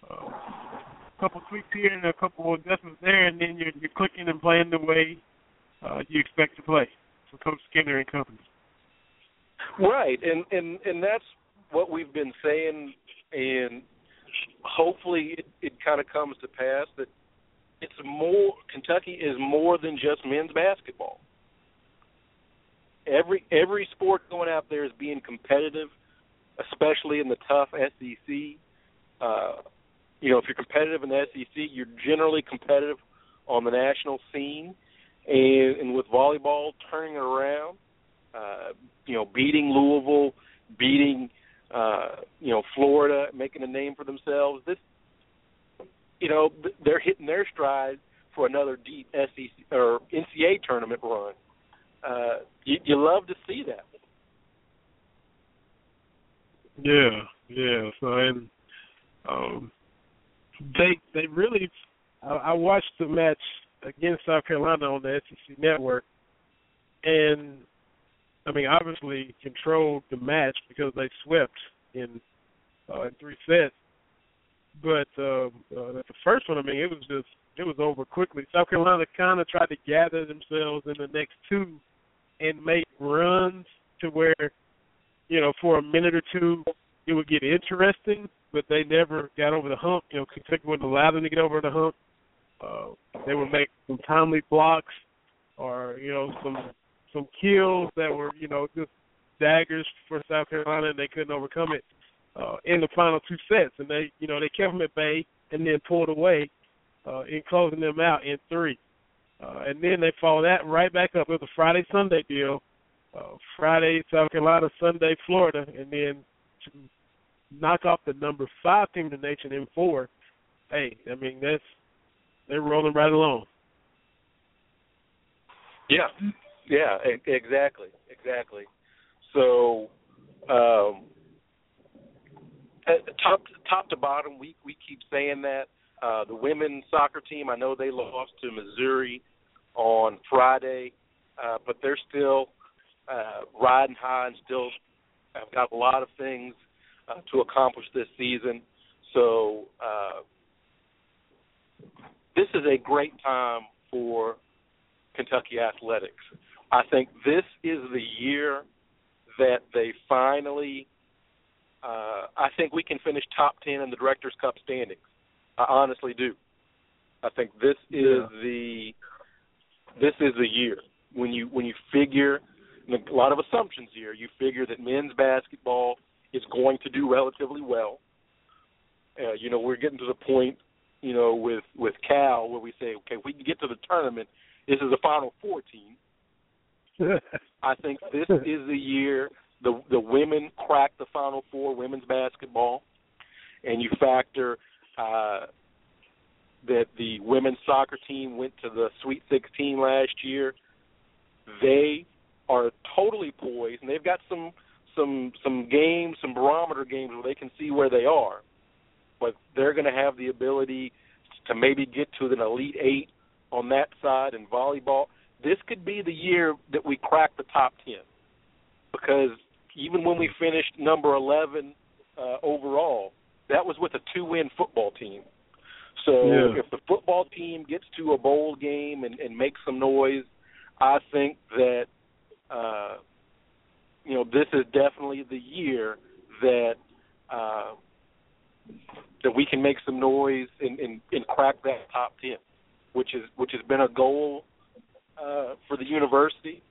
uh, a couple tweaks here and a couple adjustments there, and then you're you're clicking and playing the way uh, you expect to play for Coach Skinner and company. Right, and and and that's what we've been saying, and hopefully it, it kind of comes to pass that it's more Kentucky is more than just men's basketball. Every every sport going out there is being competitive, especially in the tough SEC. Uh, you know, if you're competitive in the SEC, you're generally competitive on the national scene, and, and with volleyball turning around, uh, you know, beating Louisville, beating uh, you know Florida, making a name for themselves. This, you know, they're hitting their stride for another deep SEC or NCAA tournament run. Uh, you, you love to see that. Yeah, yeah. So and um, they they really. I, I watched the match against South Carolina on the SEC network, and I mean, obviously controlled the match because they swept in uh, in three sets. But uh, uh, the first one, I mean, it was just it was over quickly. South Carolina kind of tried to gather themselves in the next two and make runs to where, you know, for a minute or two it would get interesting, but they never got over the hump. You know, Kentucky wouldn't allow them to get over the hump. Uh, they would make some timely blocks or you know some some kills that were you know just daggers for South Carolina, and they couldn't overcome it uh, in the final two sets. And they you know they kept them at bay and then pulled away uh, in closing them out in three. Uh, and then they followed that right back up with a Friday Sunday deal. Uh, Friday South Carolina, Sunday Florida, and then to knock off the number five team in the nation in four. Hey, I mean that's they're rolling right along. Yeah, yeah, exactly, exactly. So, um, top top to bottom, we we keep saying that. Uh, the women's soccer team, I know they lost to Missouri on Friday, uh, but they're still uh, riding high and still have got a lot of things uh, to accomplish this season. So uh, this is a great time for Kentucky athletics. I think this is the year that they finally. Uh, I think we can finish top ten in the Directors Cup standings. I honestly do. I think this is yeah. the this is the year when you when you figure a lot of assumptions here. You figure that men's basketball is going to do relatively well. Uh, you know, we're getting to the point, you know, with with Cal where we say, okay, if we can get to the tournament, this is a Final Four team. <laughs> I think this is the year the the women crack the Final Four women's basketball, and you factor uh, that the women's soccer team went to the Sweet 16 last year. They are totally poised, and they've got some some some games, some barometer games where they can see where they are. But they're going to have the ability to maybe get to an elite eight on that side in volleyball. This could be the year that we crack the top ten, because even when we finished number eleven uh, overall, that was with a two-win football team. So yeah. if the football team gets to a bowl game and, and makes some noise, I think that uh, you know this is definitely the year that uh, that we can make some noise and, and, and crack that top ten, which is which has been a goal uh, for the university,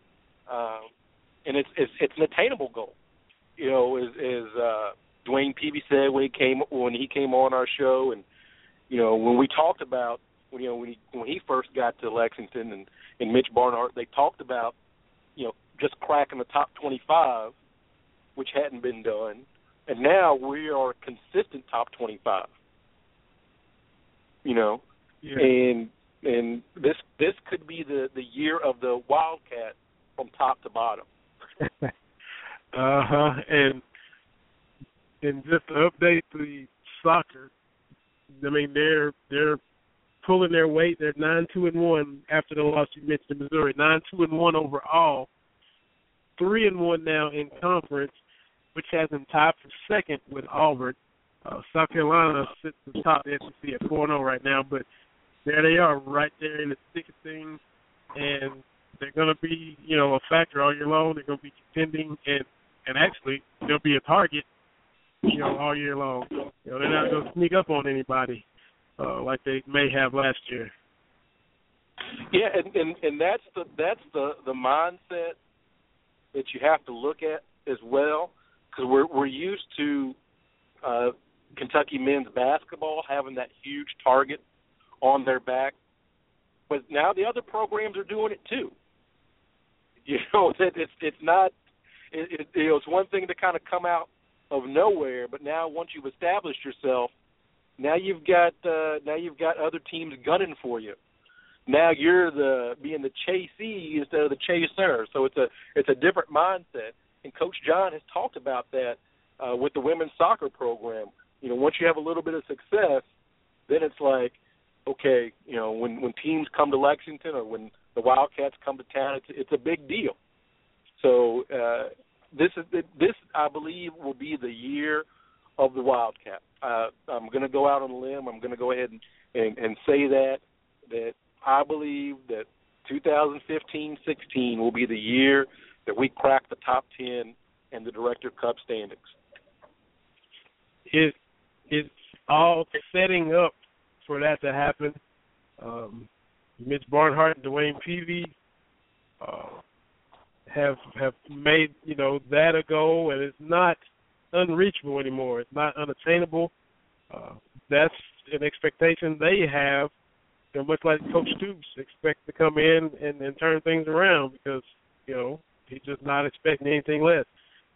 uh, and it's, it's it's an attainable goal. You know, as, as uh, DeWayne Peevy said when he came when he came on our show, and you know when we talked about when you know when he when he first got to Lexington and and Mitch Barnhart, they talked about you know just cracking the top 25, which hadn't been done, and now we are a consistent top 25. You know, yeah. and and this this could be the the year of the Wildcat from top to bottom. <laughs> uh huh. And and just to update the soccer, I mean they're they're pulling their weight. They're nine two and one after the loss you mentioned to Missouri. Nine two and one overall three and one now in conference, which has them tied for second with Auburn. Uh, South Carolina sits atop the SEC at four zero oh right now, but there they are, right there in the thick of things, and they're going to be, you know, a factor all year long. They're going to be contending, and and actually they'll be a target you know, all year long. You know, they're not going to sneak up on anybody uh, like they may have last year. Yeah, and, and and that's the that's the the mindset that you have to look at as well, because we're we're used to uh, Kentucky men's basketball having that huge target on their back, but now the other programs are doing it too. <laughs> You know <laughs> that it's it's not it, it, it was one thing to kind of come out of nowhere, but now once you've established yourself, now you've got uh, now you've got other teams gunning for you. Now you're the being the chasee instead of the chaser. So it's a it's a different mindset. And Coach Jon has talked about that uh, with the women's soccer program. You know, once you have a little bit of success, then it's like, okay, you know, when when teams come to Lexington or when the Wildcats come to town, it's it's a big deal. So uh, this is this I believe will be the year of the Wildcat. Uh, I'm going to go out on a limb. I'm going to go ahead and, and and say that that I believe that 2015-16 will be the year that we crack the top 10 in the Director Cup standings. It it's all setting up for that to happen. Um, Mitch Barnhart and DeWayne Peevy uh, have have made you know that a goal, and it's not unreachable anymore. It's not unattainable. Uh, that's an expectation they have. You know, much like Coach Stoops expects to come in and, and turn things around because you know he's just not expecting anything less.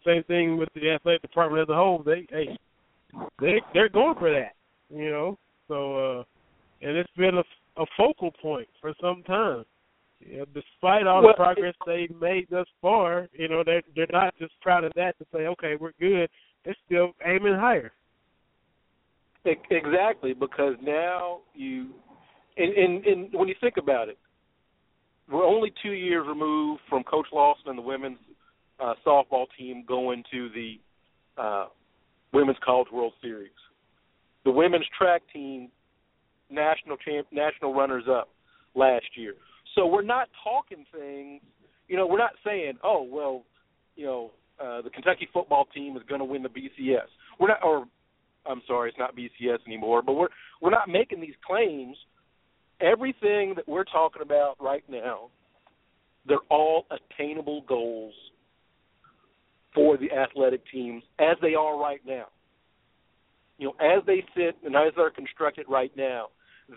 Same thing with the athletic department as a whole. They hey, they they're going for that. You know, so uh, and it's been a, a focal point for some time. Know, despite all well, the progress they've made thus far, you know they're they're not just proud of that to say, okay, we're good. They're still aiming higher. Exactly, because now you, and, and, and when you think about it, we're only two years removed from Coach Lawson and the women's uh, softball team going to the uh, Women's College World Series. The women's track team, national champ, national runners up last year. So we're not talking things, you know, we're not saying, oh well, you know, uh, the Kentucky football team is going to win the BCS. We're not, or I'm sorry, it's not BCS anymore, but we're we're not making these claims. Everything that we're talking about right now, they're all attainable goals for the athletic teams as they are right now. You know, as they sit and as they're constructed right now,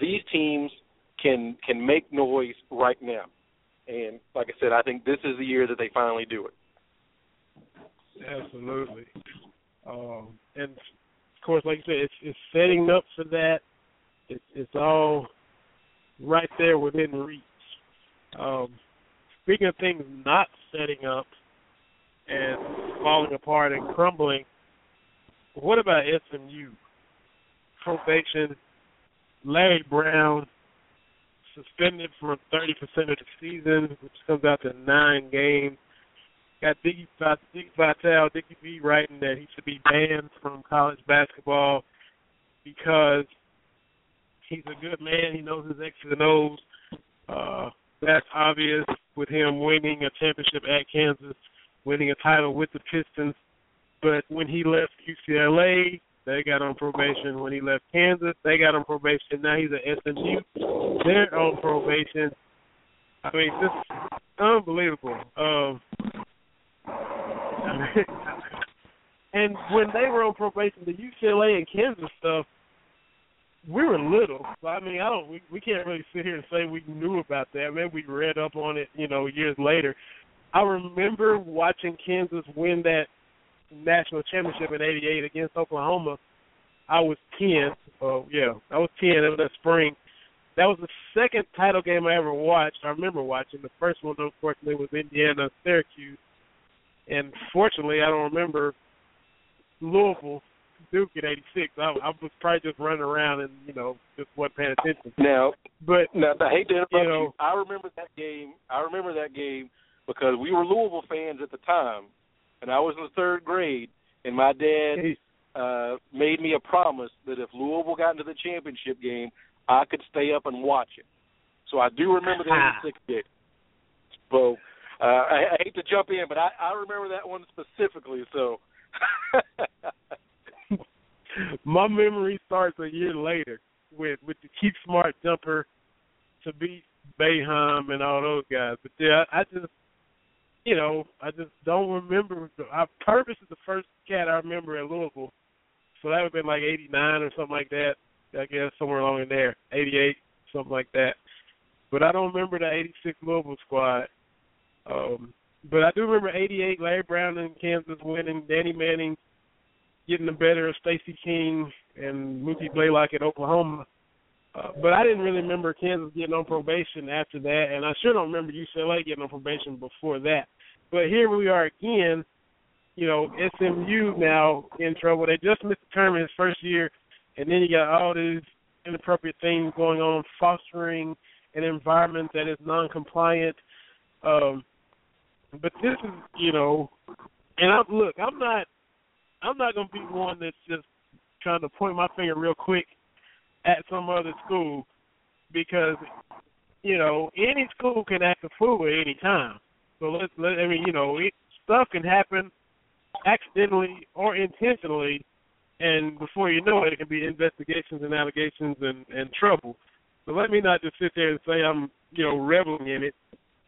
these teams can can make noise right now. And like I said, I think this is the year that they finally do it. Absolutely. Um, and of course, like you said, it's, it's setting up for that. It's, it's all right there within reach. Um, speaking of things not setting up and falling apart and crumbling, what about SMU? Probation, Larry Brown suspended for 30% of the season, which comes out to nine games. Got Dickie, Dickie Vitale, Dickie V writing that he should be banned from college basketball because he's a good man. He knows his X's and O's. Uh, that's obvious with him winning a championship at Kansas, winning a title with the Pistons. But when he left UCLA, they got on probation. When he left Kansas, they got on probation. Now he's at SMU. They're on probation. I mean, just unbelievable. Um, <laughs> and when they were on probation, the UCLA and Kansas stuff, we were little. I mean, I don't. We, we can't really sit here and say we knew about that. Maybe we read up on it, you know, years later. I remember watching Kansas win that national championship in '88 against Oklahoma. I was ten. Oh yeah, I was ten. It was that spring. That was the second title game I ever watched. I remember watching. The first one, unfortunately, was Indiana Syracuse, and fortunately, I don't remember Louisville Duke in '86. I, I was probably just running around and you know just wasn't paying attention. Now, but now I hate to interrupt you, know, you. I remember that game. I remember that game because we were Louisville fans at the time, and I was in the third grade, and my dad uh made me a promise that if Louisville got into the championship game, I could stay up and watch it. So I do remember that in sixth grade. So uh, I, I hate to jump in, but I, I remember that one specifically. So <laughs> my memory starts a year later with with the Keith Smart jumper to beat Boeheim and all those guys. But yeah, I just you know I just don't remember. I Pervis is the first cat I remember at Louisville, so that would have been like '89 or something like that. I guess somewhere along in there, '88, something like that. But I don't remember the '86 Louisville squad. Um, but I do remember '88 Larry Brown in Kansas winning, Danny Manning getting the better of Stacy King and Mookie Blaylock at Oklahoma. Uh, but I didn't really remember Kansas getting on probation after that, and I sure don't remember UCLA getting on probation before that. But here we are again, you know, SMU now in trouble. They just missed the in his first year, and then you got all these inappropriate things going on, fostering an environment that is non-compliant. Um, but this is, you know, and I'm look, I'm not I'm not gonna be one that's just trying to point my finger real quick at some other school because you know any school can act a fool at any time. So let's let I mean you know it, stuff can happen accidentally or intentionally, and before you know it, it can be investigations and allegations and and trouble. So let me not just sit there and say I'm you know reveling in it.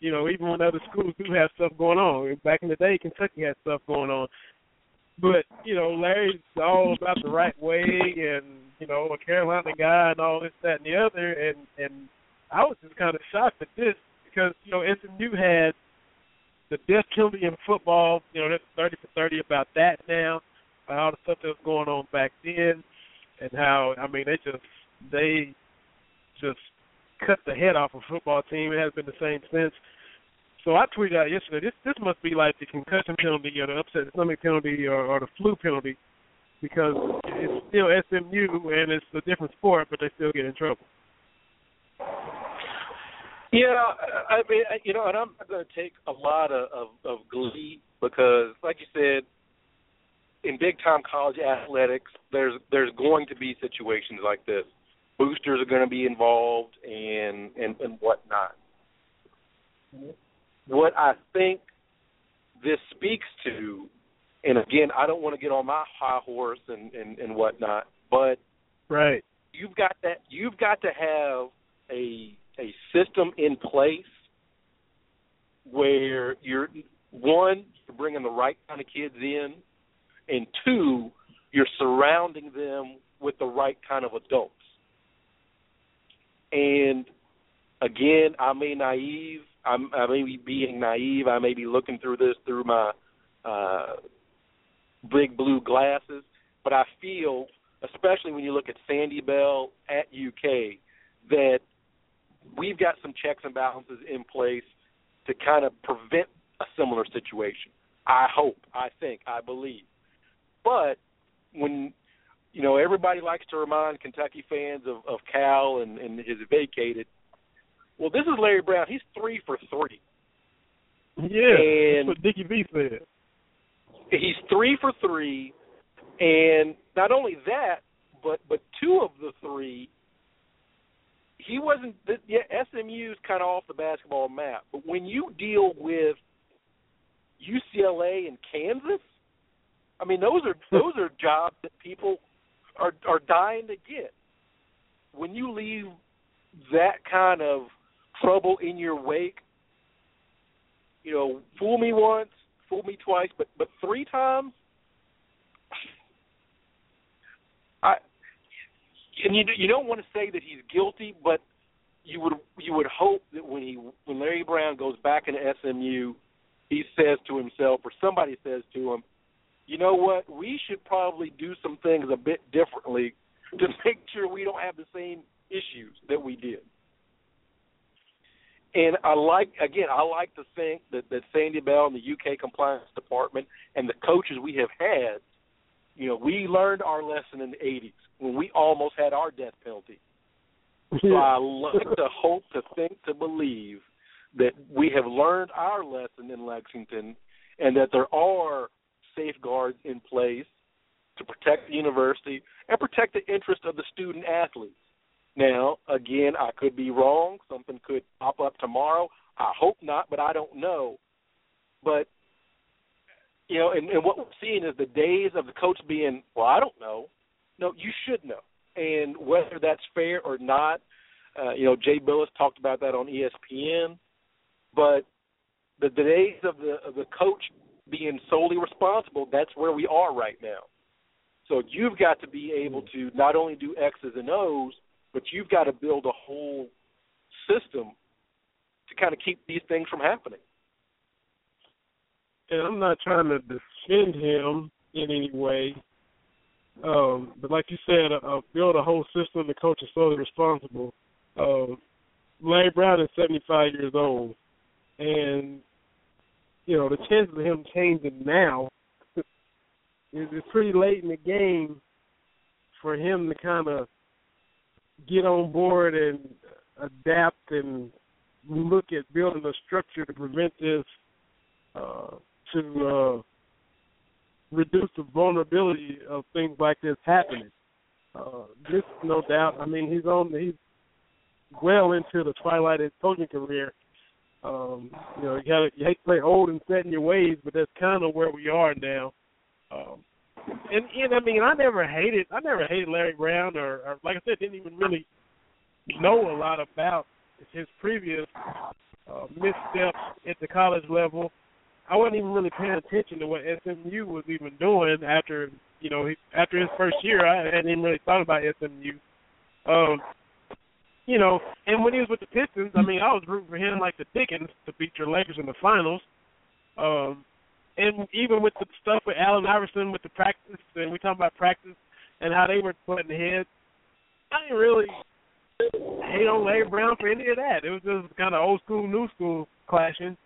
You know, even when other schools do have stuff going on. Back in the day, Kentucky had stuff going on. But you know, Larry's all about the right way, and you know, a Carolina guy, and all this, that, and the other. And and I was just kind of shocked at this because you know SMU had the death penalty in football. You know, that's thirty for thirty about that now. All the stuff that was going on back then, and how I mean they just they just cut the head off a football team. It has been the same since. So I tweeted out yesterday. This this must be like the concussion penalty or the upset stomach penalty or, or the flu penalty because it's still SMU and it's a different sport, but they still get in trouble. Yeah, I mean, you know, and I'm not going to take a lot of, of of glee because, like you said, in big time college athletics, there's there's going to be situations like this. Boosters are going to be involved and and and whatnot what I think this speaks to, and again, I don't want to get on my high horse and and, and whatnot, but right, you've got that. You've got to have a a system in place where you're one, you're bringing the right kind of kids in, and two, you're surrounding them with the right kind of adults. And again, I may naive I'm, I may be being naive. I may be looking through this through my uh, big blue glasses, but I feel, especially when you look at Sandy Bell at UK, that we've got some checks and balances in place to kind of prevent a similar situation. I hope, I think, I believe. But when you know everybody likes to remind Kentucky fans of, of Cal and, and his vacated, well, this is Larry Brown. He's three for three. Yeah, and that's what Dickie V said. He's three for three, and not only that, but but two of the three, he wasn't. Yeah, SMU's kind of off the basketball map. But when you deal with UCLA and Kansas, I mean those are <laughs> those are jobs that people are are dying to get. When you leave that kind of trouble in your wake. You know, fool me once, fool me twice, but but three times. I and you you don't want to say that he's guilty, but you would you would hope that when he when Larry Brown goes back into SMU, he says to himself or somebody says to him, you know what, we should probably do some things a bit differently to <laughs> make sure we don't have the same issues that we did. And I like again, I like to think that that Sandy Bell and the UK compliance department and the coaches we have had, you know, we learned our lesson in the '80s when we almost had our death penalty. <laughs> So I like to hope, to think, to believe that we have learned our lesson in Lexington, and that there are safeguards in place to protect the university and protect the interest of the student athletes. Now, again, I could be wrong. Something could pop up tomorrow. I hope not, but I don't know. But you know, and, and what we're seeing is the days of the coach being, well, I don't know, No, you should know. And whether that's fair or not, uh, you know, Jay Bilas talked about that on ESPN. But the, the days of the of the coach being solely responsible, that's where we are right now. So you've got to be able to not only do X's and O's, but you've got to build a whole system to kind of keep these things from happening. And I'm not trying to defend him in any way, um, but like you said, uh, build a whole system. The coach is solely responsible. Uh, Larry Brown is 75 years old, and you know the chances of him changing now <laughs> is it's pretty late in the game for him to kind of get on board and adapt and look at building a structure to prevent this uh, to uh, reduce the vulnerability of things like this happening. Uh, this, no doubt. I mean, he's on. He's well into the twilight of his coaching career. Um, you know, you, gotta, you hate to play old and set in your ways, but that's kind of where we are now. Um, and and I mean, I never hated. I never hated Larry Brown, or, or like I said, didn't even really know a lot about his previous uh, missteps at the college level. I wasn't even really paying attention to what SMU was even doing after you know after his first year. I hadn't even really thought about SMU. Um, you know, and when he was with the Pistons, I mean, I was rooting for him like the Dickens to beat your Lakers in the finals. Um, and even with the stuff with Allen Iverson with the practice, and we talk about practice and how they were putting heads, I didn't really hate on Larry Brown for any of that. It was just kind of old school, new school clashing.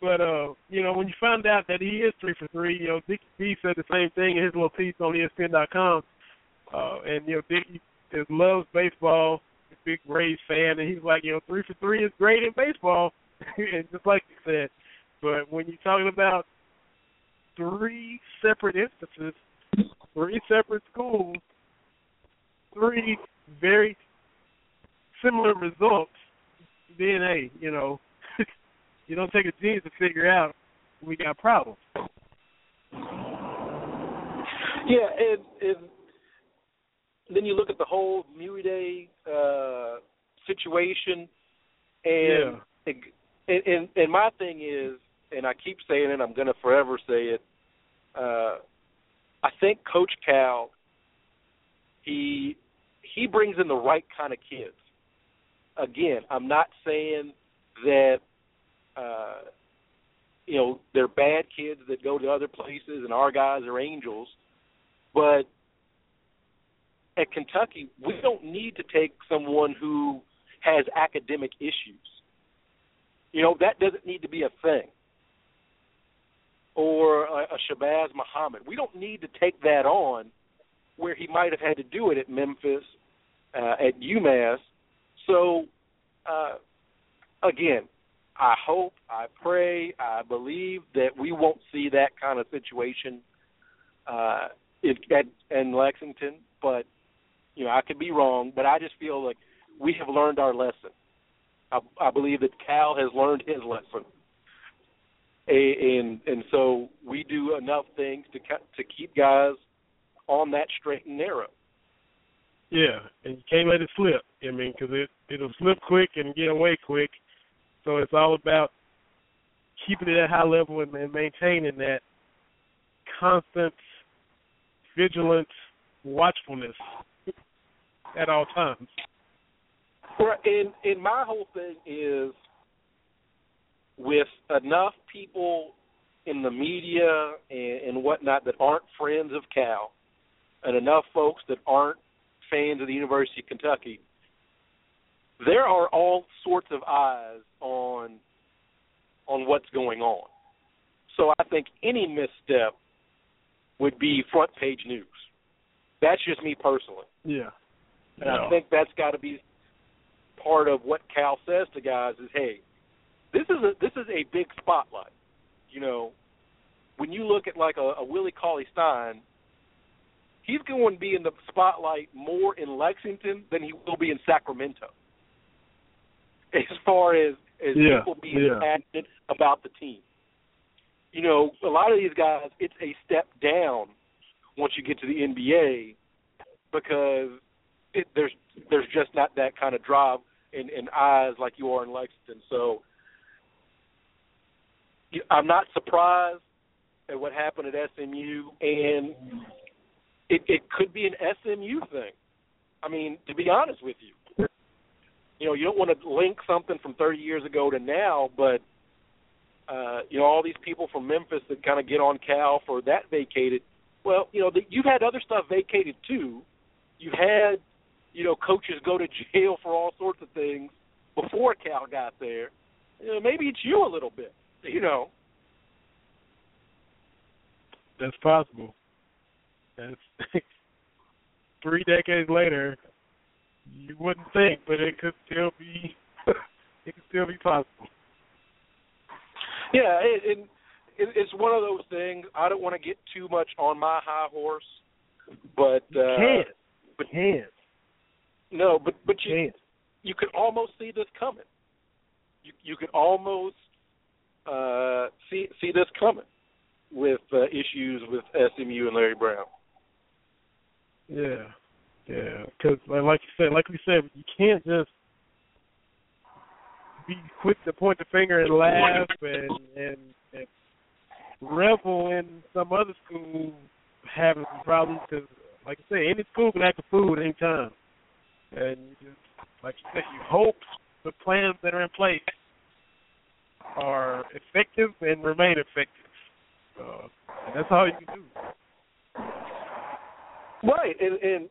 But uh, you know, when you find out that he is three for three, you know, Dickie V said the same thing in his little piece on ESPN.com. Uh, and you know, Dickie is, loves baseball, big Rays fan, and he's like, you know, three for three is great in baseball, <laughs> and just like you said. But when you're talking about three separate instances, three separate schools, three very similar results, then hey, you know, you don't take a genius to figure out we got problems. Yeah, and, and then you look at the whole Day uh, situation, and, yeah. and and and my thing is, and I keep saying it, I'm going to forever say it. Uh, I think Coach Cal, he he brings in the right kind of kids again, I'm not saying that uh, you know they're bad kids that go to other places and our guys are angels, but at Kentucky, we don't need to take someone who has academic issues. You know that doesn't need to be a thing. Or a, a Shabazz Muhammad. We don't need to take that on where he might have had to do it at Memphis, uh, at UMass, so, uh, again, I hope, I pray, I believe that we won't see that kind of situation uh, if, at, in Lexington. But you know, I could be wrong. But I just feel like we have learned our lesson. I, I believe that Cal has learned his lesson, and and so we do enough things to to keep guys on that straight and narrow. Yeah, and you can't let it slip. I mean, because it it'll slip quick and get away quick. So it's all about keeping it at high level and, and maintaining that constant, vigilant watchfulness at all times. Right, and and my whole thing is with enough people in the media and, and whatnot that aren't friends of Cal, and enough folks that aren't fans of the University of Kentucky, there are all sorts of eyes on on what's going on. So I think any misstep would be front page news. That's just me personally. Yeah. And no. I think that's got to be part of what Cal says to guys is, hey, this is a this is a big spotlight. You know, when you look at like a, a Willie Cauley Stein, he's going to be in the spotlight more in Lexington than he will be in Sacramento. <laughs> As far as as yeah, people being yeah. passionate about the team, you know, a lot of these guys, it's a step down once you get to the NBA because it, there's there's just not that kind of drive in, in eyes like you are in Lexington. So I'm not surprised at what happened at SMU, and it, it could be an SMU thing. I mean, to be honest with you, you know, you don't want to link something from 30 years ago to now, but uh, you know, all these people from Memphis that kind of get on Cal for that vacated. Well, you know, the, you've had other stuff vacated too. You've had, you know, coaches go to <laughs> jail for all sorts of things before Cal got there. You know, maybe it's you a little bit. You know. That's possible. That's <laughs> three decades later. You wouldn't think, but it could still be. <laughs> it could still be possible. Yeah, it, it, it, it's one of those things. I don't want to get too much on my high horse, but uh, can't. But can't. No, but but you can't. you could almost see this coming. You you could almost uh, see see this coming with uh, issues with SMU and Larry Brown. Yeah, yeah. Because like you said, like we said, you can't just be quick to point the finger and laugh and and, and revel in some other school having some problems. Because, like I say, any school can act a fool at any time, and you just like you said, you hope the plans that are in place are effective and remain effective. Uh, and that's all you can do. Right, and, and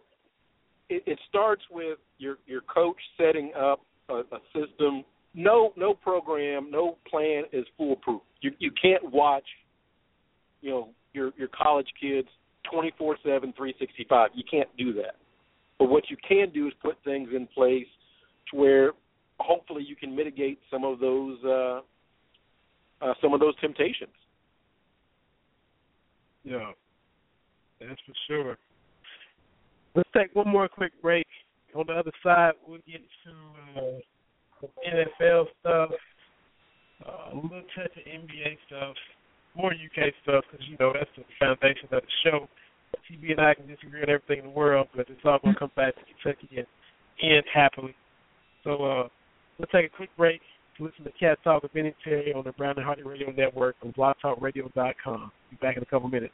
it, it starts with your your coach setting up a, a system no no program, no plan is foolproof. You you can't watch, you know, your your college kids twenty four seven, three sixty five. You can't do that. But what you can do is put things in place to where hopefully you can mitigate some of those uh, uh, some of those temptations. Yeah, that's for sure. Let's take one more quick break. On the other side, we'll get to uh, NFL stuff, uh, a little touch of NBA stuff, more UK stuff because you know that's the foundation of the show. TB and I can disagree on everything in the world, but it's all gonna come back to Kentucky and end happily. So uh, we'll take a quick break to listen to Cat Talk with Vinny Terry on the Brown and Hardy Radio Network on BlogTalkRadio.com. Be back in a couple minutes.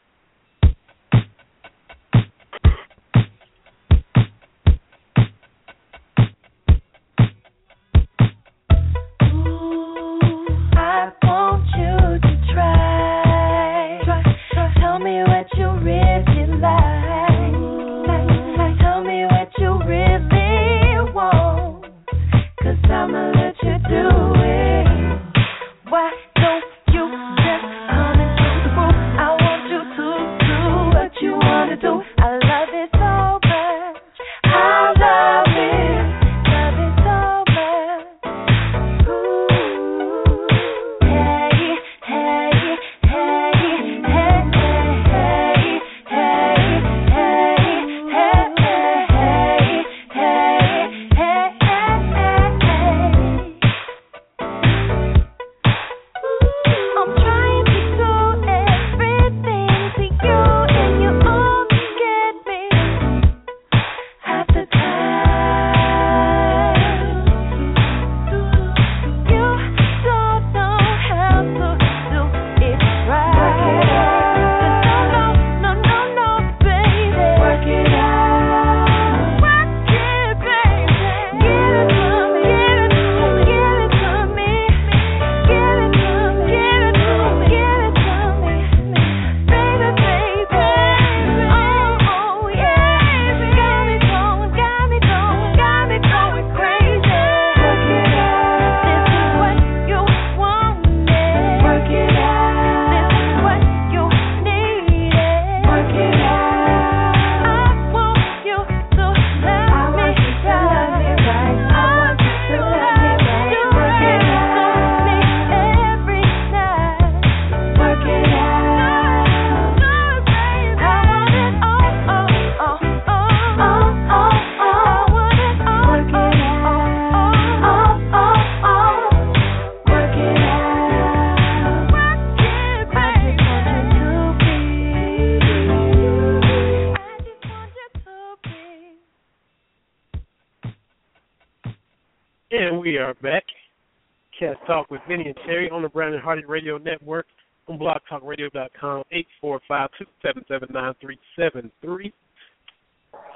Talk with Vinny and Terry on the and Hardy Radio Network on blogtalkradio.com, 845-277-9373.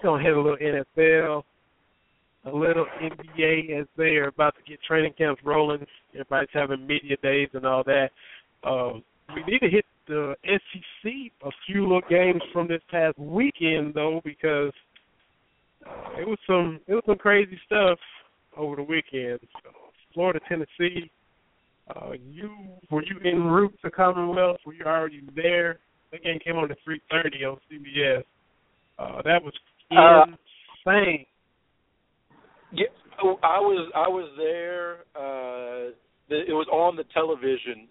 Going to hit a little NFL, a little NBA as they are about to get training camps rolling. Everybody's having media days and all that. Um, we need to hit the SEC a few little games from this past weekend though, because it was some it was some crazy stuff over the weekend. So, Florida, Tennessee. Uh, you were you en route to Commonwealth? Were you already there? That game came on at three thirty on CBS. Uh, that was Uh, insane. Yeah, oh, I was I was there. Uh, it was on the television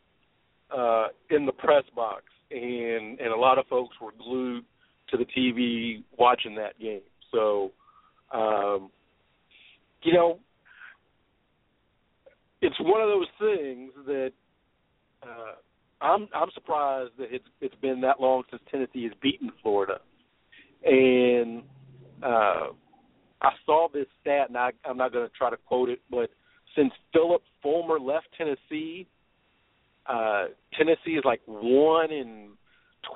uh, in the press box, and and a lot of folks were glued to the TV watching that game. So, um, you know, it's one of those things that uh, I'm I'm surprised that it's it's been that long since Tennessee has beaten Florida, and uh, I saw this stat, and I, I'm not going to try to quote it, but since Philip Fulmer left Tennessee, uh, Tennessee is like one in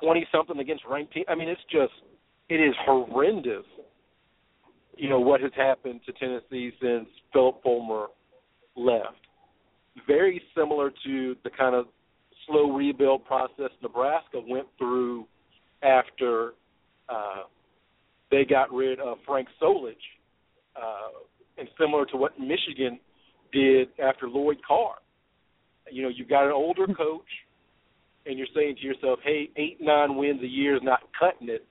twenty something against ranked team. I mean, it's just it is horrendous. You know what has happened to Tennessee since Philip Fulmer left. Very similar to the kind of slow rebuild process Nebraska went through after uh, they got rid of Frank Solich, uh, and similar to what Michigan did after Lloyd Carr. You know, you've got an older coach, and you're saying to yourself, "Hey, eight nine wins a year is not cutting it."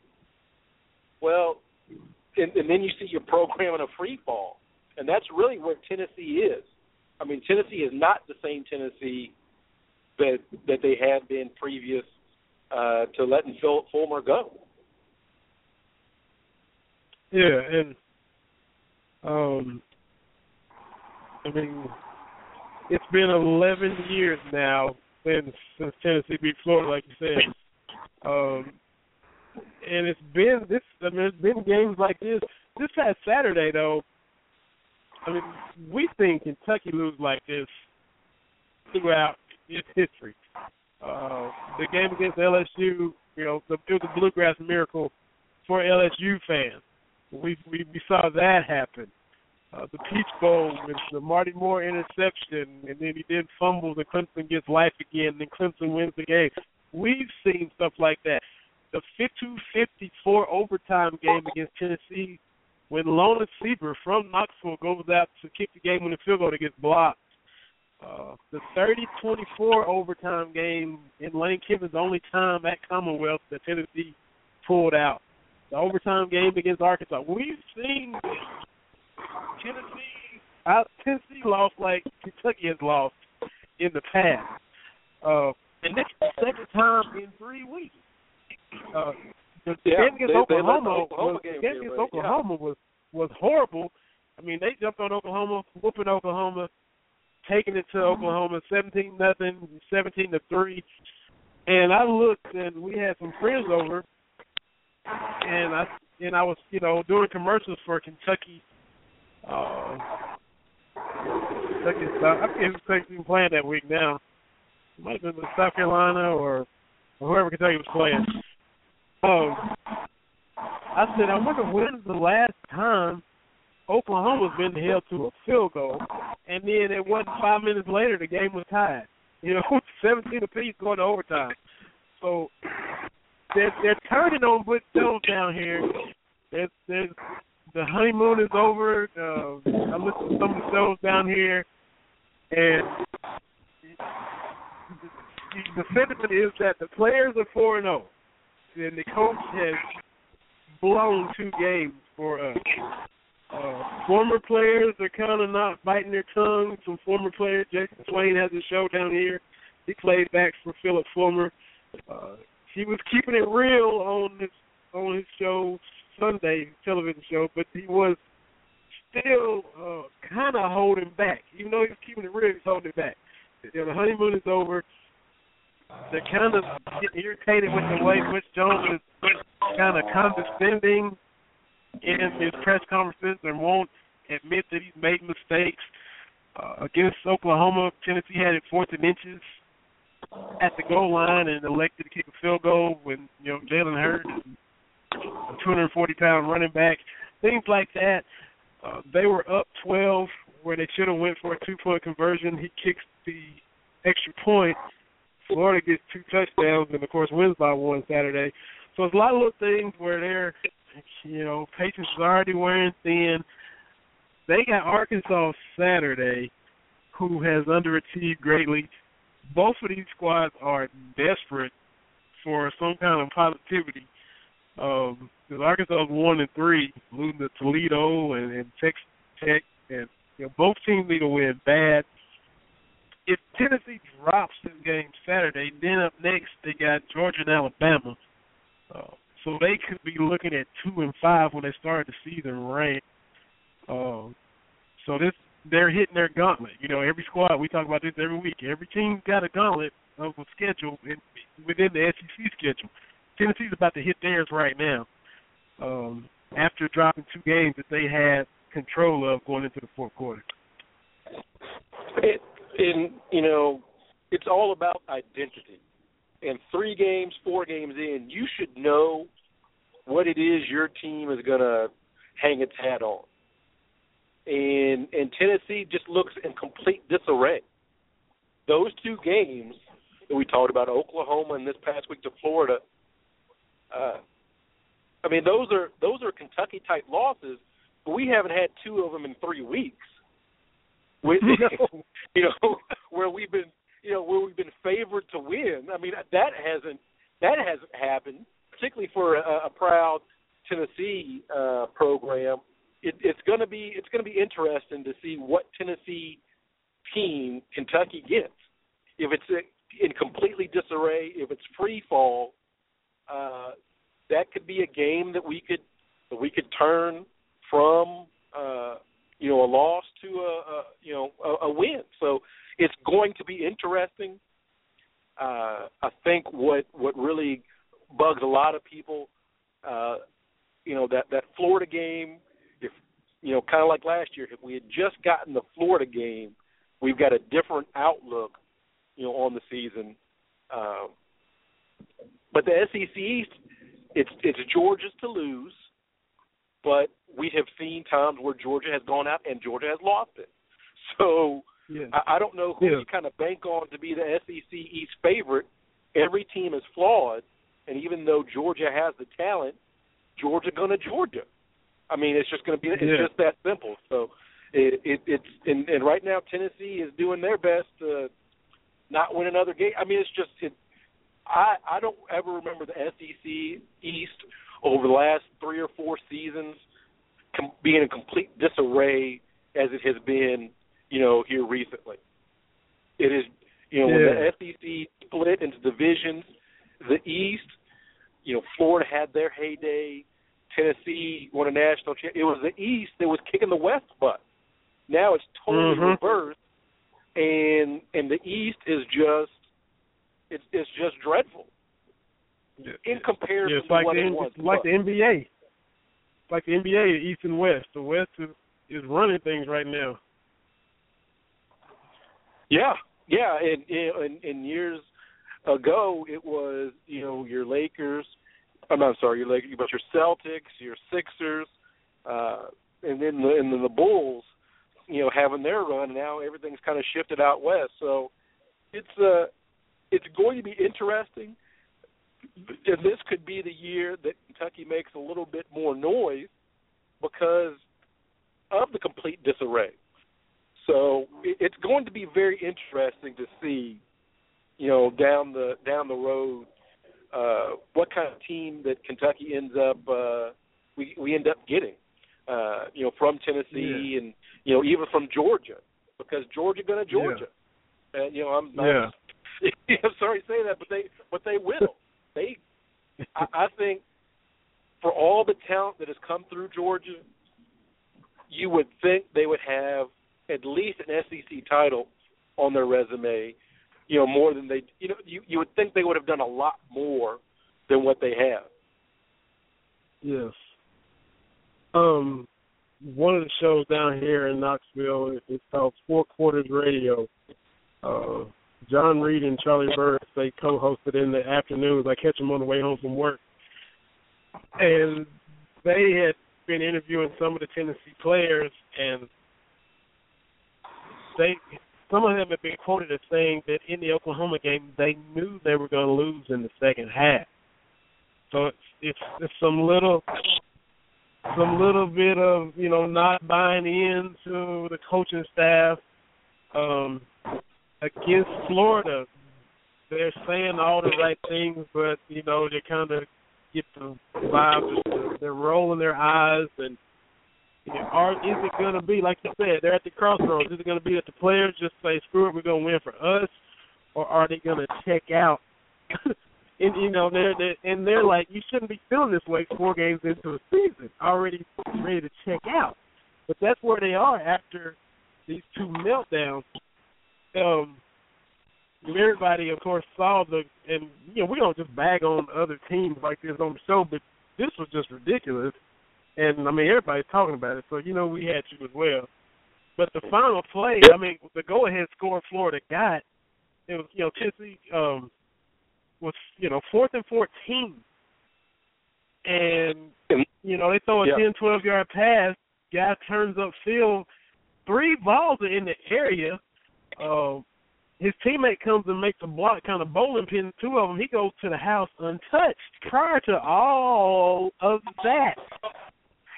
Well, and, and then you see your program in a free fall, and that's really where Tennessee is. I mean, Tennessee is not the same Tennessee that that they had been previous uh, to letting Phil Fulmer go. Yeah, and um, I mean, it's been 11 years now since since Tennessee beat Florida, like you said. Um, and it's been this. I mean, it's been games like this. This past Saturday, though. I mean, we've seen Kentucky lose like this throughout its history. Uh, the game against LSU, you know, the, it was a bluegrass miracle for LSU fans. We we, we saw that happen. Uh, the Peach Bowl with the Marty Moore interception, and then he then fumbles, and Clemson gets life again, and then Clemson wins the game. We've seen stuff like that. The 52-54 overtime game against Tennessee, when Lones Seiber from Knoxville goes out to kick the game when the field goal that gets blocked. Uh, the 30-24 overtime game in Lane Kiffin's only time at Commonwealth that Tennessee pulled out. The overtime game against Arkansas. We've seen Tennessee. Uh, Tennessee lost like Kentucky has lost in the past, uh, and this is the second time in three weeks. Uh, Yeah, game against they- they the Oklahoma, Oklahoma was, game the game get against away, yeah. Was was horrible. I mean, they jumped on Oklahoma, whooping Oklahoma, taking it to Oklahoma, seventeen nothing, seventeen to three. And I looked, and we had some friends over, and I and I was, you know, doing commercials for Kentucky. Uh, Kentucky, I forget who Kentucky's playing that week now. It might have been South Carolina or whoever Kentucky was playing. Um, I said, I wonder when's the last time Oklahoma's been held to a field goal, and then it wasn't five minutes later the game was tied. You know, <laughs> seventeen apiece going to overtime. So they're they're turning on Butch Jones down here. There's there's the honeymoon is over. Uh, I listen to some of the shows down here, and the sentiment is that the players are four and zero, and the coach has blown two games for us. Uh, former players are kind of not biting their tongue. Some former players, Jayson Swain has a show down here. He played back for Philip Fulmer. Uh, he was keeping it real on his on his show Sunday television show, but he was still uh, kind of holding back. Even though he was keeping it real, he's holding it back. You know, the honeymoon is over. They're kind of irritated with the way Butch Jones is kind of condescending in his press conferences and won't admit that he's made mistakes. Uh, against Oklahoma, Tennessee had it fourth and inches at the goal line and elected to kick a field goal when you know Jalen Hurd, a 240 pound running back, things like that. Uh, they were up 12 where they should have went for a two point conversion. He kicks the extra point. Florida gets two touchdowns and of course wins by one Saturday. So it's a lot of little things where they're, you know, patience is already wearing thin. They got Arkansas Saturday, who has underachieved greatly. Both of these squads are desperate for some kind of positivity. Um, because Arkansas is one and three, losing to Toledo and, and Texas Tech, and you know both teams need to win bad. If Tennessee drops this game Saturday, then up next they got Georgia and Alabama. Uh, so they could be looking at two and five when they start the season ranked. Um, so this they're hitting their gauntlet. You know, every squad we talk about this every week. Every team's got a gauntlet of a schedule in, within the SEC schedule. Tennessee's about to hit theirs right now. Um, after dropping two games that they had control of going into the fourth quarter. It, and you know, it's all about identity. And three games, four games in, you should know what it is your team is going to hang its hat on. And and Tennessee just looks in complete disarray. Those two games that we talked about, Oklahoma and this past week to Florida. Uh, I mean, those are those are Kentucky type losses, but we haven't had two of them in three weeks. With <laughs> <laughs> you know where we've been you know where we've been favored to win. I mean that hasn't that hasn't happened, particularly for a, a proud Tennessee uh, program. It, it's going to be it's going to be interesting to see what Tennessee team Kentucky gets. If it's in completely disarray, if it's free fall, uh, that could be a game that we could that we could turn from uh, you know a loss to a, a you know a, a win. So it's going to be interesting. Uh, I think what what really bugs a lot of people, uh, you know, that that Florida game. If you know, kind of like last year, if we had just gotten the Florida game, we've got a different outlook, you know, on the season. Um, but the SEC it's it's Georgia's to lose, but we have seen times where Georgia has gone out and Georgia has lost it. So yeah. I, I don't know who Yeah. you kind of bank on to be the SEC East favorite. Every team is flawed, and even though Georgia has the talent, Georgia gonna Georgia. I mean, it's just gonna be it's Yeah. just that simple. So it, it it's and, and right now Tennessee is doing their best to not win another game. I mean, it's just it. I I don't ever remember the SEC East over the last three or four seasons com- being in complete disarray as it has been, you know, here recently. It is, you know, when the SEC split into divisions, the East, you know, Florida had their heyday. Tennessee won a national champ. It was the East that was kicking the West butt. Now it's totally Mhm. reversed, and and the East is just it's it's just dreadful in comparison Yeah, it's like to what the it it's like was. the NBA. Like the NBA, East and West. The West is, is running things right now. Yeah, yeah, and in, in years ago, it was you know your Lakers. I'm not sorry, your Lakers, but your Celtics, your Sixers, uh, and then the, and then the Bulls. You know, having their run. Now everything's kind of shifted out west. So it's uh it's going to be interesting. This could be the year that Kentucky makes a little bit more noise because of the complete disarray. So it's going to be very interesting to see, you know, down the down the road, uh, what kind of team that Kentucky ends up uh, we we end up getting, uh, you know, from Tennessee and you know even from Georgia, because Georgia going to Georgia, and you know I'm not, Yeah. <laughs> I'm sorry to say that, but they but they will. They, I, I think, for all the talent that has come through Georgia, you would think they would have at least an SEC title on their resume. You know, more than they. You know, you you would think they would have done a lot more than what they have. Yes. Um, one of the shows down here in Knoxville. It's called Four Quarters Radio. Uh, John Reed and Charlie Burris they co-hosted in the afternoons. I catch them on the way home from work, and they had been interviewing some of the Tennessee players, and they some of them have been quoted as saying that in the Oklahoma game they knew they were going to lose in the second half. So it's it's, it's some little some little bit of you know not buying into the coaching staff um, against Florida. They're saying all the right things, but you know they kind of get the vibe they're rolling their eyes and you know, are is it going to be like you said? They're at the crossroads. Is it going to be that the players just say, "Screw it, we're going to win for us," or are they going to check out? <laughs> and you know, they're, they're and they're like, you shouldn't be feeling this way four games into a season, already ready to check out. But that's where they are after these two meltdowns. Um, everybody, of course, saw the and you know we don't just bag on other teams like this on the show, but this was just ridiculous and I mean everybody's talking about it, so you know we had to as well. But the final play, I mean, the go-ahead score Florida got, it was you know Tennessee um, was you know fourth and fourteen, and you know they throw a yeah. 10, 12 yard pass, guy turns up field, three balls are in the area. Uh, his teammate comes and makes a block, kind of bowling pin two of them. He goes to the house untouched. Prior to all of that,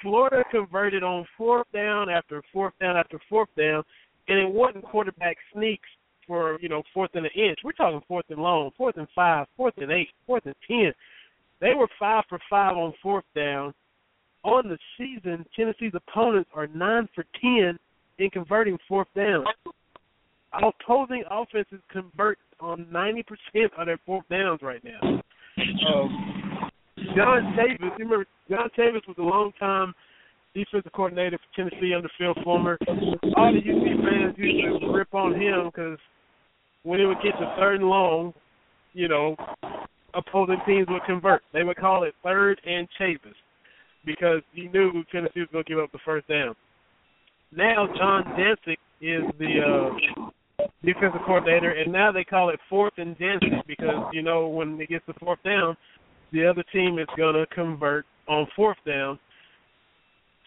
Florida converted on fourth down after fourth down after fourth down, and it wasn't quarterback sneaks for you know fourth and an inch. We're talking fourth and long, fourth and five, fourth and eight, fourth and ten. They were five for five on fourth down. On the season, Tennessee's opponents are nine for ten in converting fourth down. Opposing offenses convert on ninety percent of their fourth downs right now. Um, John Chavis, you remember John Chavis was a long time defensive coordinator for Tennessee under Phil Fulmer. All the UT fans used to rip on him because when it would get to third and long, you know, opposing teams would convert. They would call it third and Chavis because he knew Tennessee was going to give up the first down. Now John Jancek is the uh, defensive coordinator, and now they call it fourth and Jancek because you know when it gets to fourth down, the other team is going to convert on fourth down.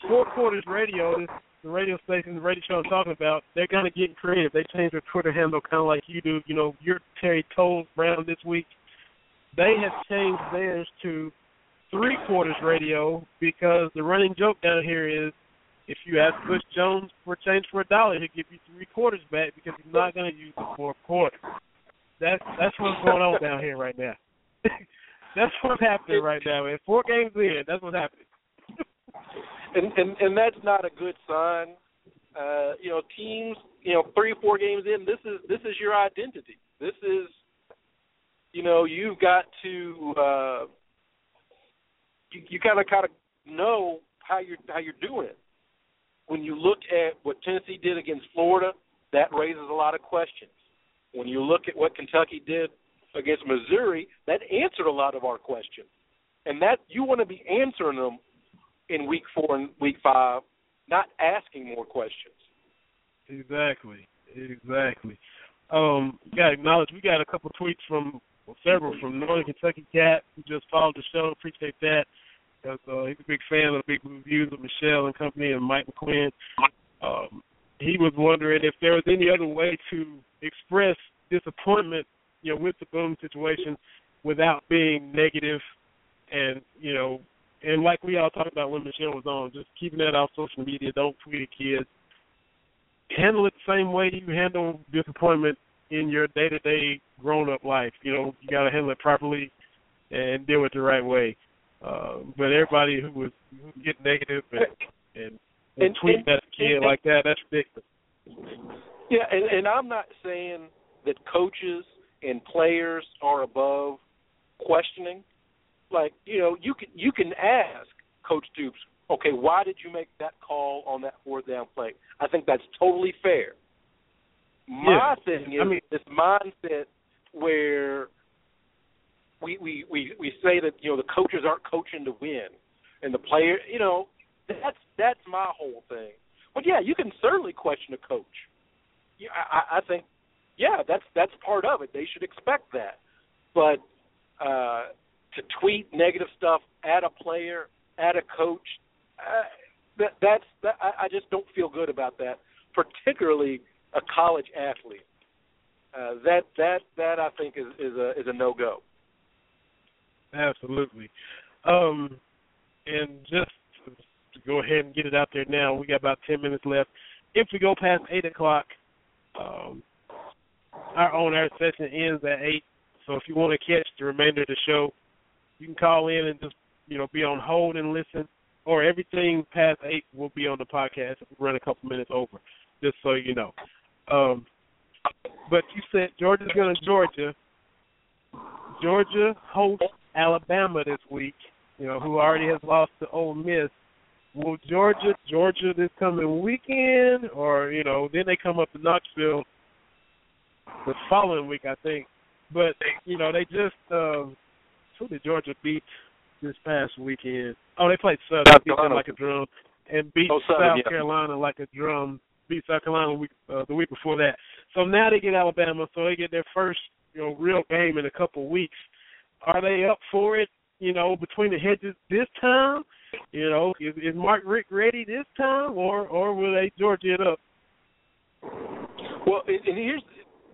Four Quarters Radio, this the radio station, the radio show I'm talking about, they're going to get creative. They change their Twitter handle kind of like you do. You know, you're Terry Towles Brown this week. They have changed theirs to Three Quarters Radio because the running joke down here is if you ask Butch Jones for change for a dollar, he'll give you three quarters back because he's not going to use the fourth quarter. That's that's what's going on down here right now. <laughs> That's what's happening right now. And four games in, that's what's happening. <laughs> and and and that's not a good sign. Uh, you know, teams, you know, three four games in, this is this is your identity. This is, you know, you've got to uh, you, you kind of kind of know how you're how you're doing it. When you look at what Tennessee did against Florida, that raises a lot of questions. When you look at what Kentucky did against Missouri, that answered a lot of our questions. And that you want to be answering them in week four and week five, not asking more questions. Exactly. Exactly. Um, got to acknowledge we got a couple tweets from well, several from Northern Kentucky Cat who just followed the show. Appreciate that. Because, uh, he's a big fan of the big reviews of Michelle and company and Mike McQuinn. Um, he was wondering if there was any other way to express disappointment you know, with the Boom situation without being negative and, you know, and like we all talked about when Michelle was on, just keeping that off social media, don't tweet at kids. Handle it the same way you handle disappointment in your day to day grown up life. You know, you gotta handle it properly and deal with it the right way. Uh, but everybody who was who get negative and and, and, and tweet and, at a kid and, like that, that's ridiculous. Yeah, and, and I'm not saying that coaches and players are above questioning. Like you know, you can you can ask Coach Stoops, okay, why did you make that call on that fourth down play? I think that's totally fair. My yeah. thing is I mean, this mindset where we, we we we say that you know the coaches aren't coaching to win, and the player, you know, That's that's my whole thing. But yeah, you can certainly question a coach. Yeah, I, I think yeah, that's that's part of it. They should expect that. But uh, to tweet negative stuff at a player, at a coach, uh, that that's that, I, I just don't feel good about that, particularly a college athlete. Uh, that that that I think is is a is a no go. Absolutely. Um, and just to go ahead and get it out there now, we got about ten minutes left. If we go past eight o'clock, um, our own air session ends at eight. So if you want to catch the remainder of the show, you can call in and just you know be on hold and listen. Or everything past eight will be on the podcast. We'll run a couple minutes over, just so you know. Um, but you said Georgia's going to Georgia. Georgia hosts Alabama this week. You know who already has lost to Ole Miss. Will Georgia Georgia this coming weekend, or you know then they come up to Knoxville the following week, I think. But you know, they just um, who did Georgia beat this past weekend? Oh, they played Southern, South beat them like a drum, and beat Oh, Southern, South yeah. Carolina like a drum. Beat South Carolina the week, uh, the week before that. So now they get Alabama, so they get their first you know real game in a couple weeks. Are they up for it? You know, between the hedges this time. You know, is, is Mark Richt ready this time, or or will they Georgia it up? Well, and here's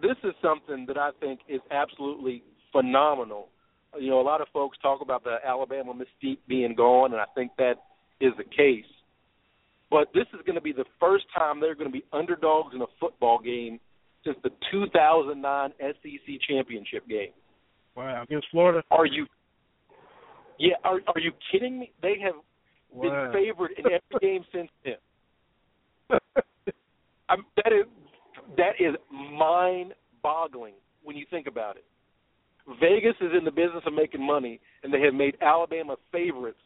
this is something that I think is absolutely phenomenal. You know, a lot of folks talk about the Alabama mystique being gone, and I think that is the case. But this is going to be the first time they're going to be underdogs in a football game since the 2009 SEC championship game. Wow, against Florida. Are you? Yeah, are are you kidding me? They have Wow. been favored in every <laughs> game since then. I'm, that is that is mind-boggling when you think about it. Vegas is in the business of making money, and they have made Alabama favorites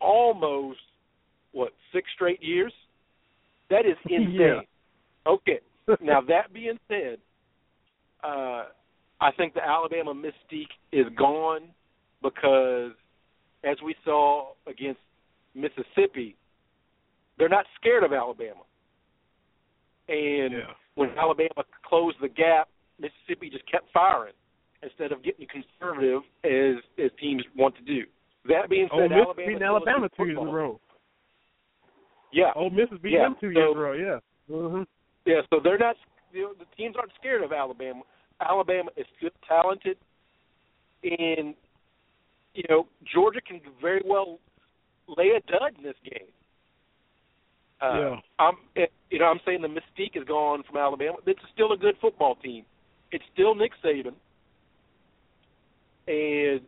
almost what six straight years. That is <laughs> insane. Yeah. Okay, now that being said, uh, I think the Alabama mystique is gone because, as we saw against Mississippi, they're not scared of Alabama. And Yeah. when Alabama closed the gap, Mississippi just kept firing instead of getting conservative as as teams want to do. That being Ole said, Miss Alabama beating Alabama two years in a row. Yeah, Ole Miss beaten Yeah, them two so- years in a row. Yeah. hmm Yeah, so they're not. You know, the teams aren't scared of Alabama. Alabama is good, talented, and you know Georgia can very well lay a dud in this game. Uh, Yeah. I'm, it, you know, I'm saying the mystique is gone from Alabama. It's still a good football team. It's still Nick Saban, and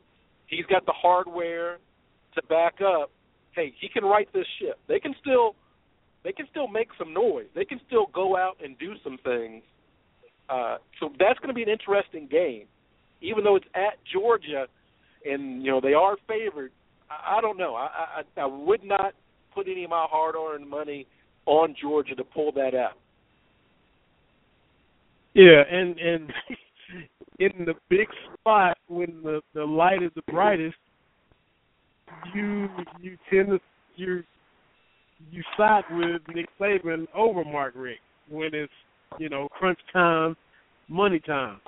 he's got the hardware to back up. Hey, he can right this ship. They can still they can still make some noise. They can still go out and do some things. Uh, so that's going to be an interesting game, even though it's at Georgia, and you know they are favored. I, I don't know. I, I I would not put any of my hard-earned money on Georgia to pull that out. Yeah, and and <laughs> in the big spot when the the light is the brightest, you you tend to you you side with Nick Saban over Mark Richt when it's you know crunch time, money time.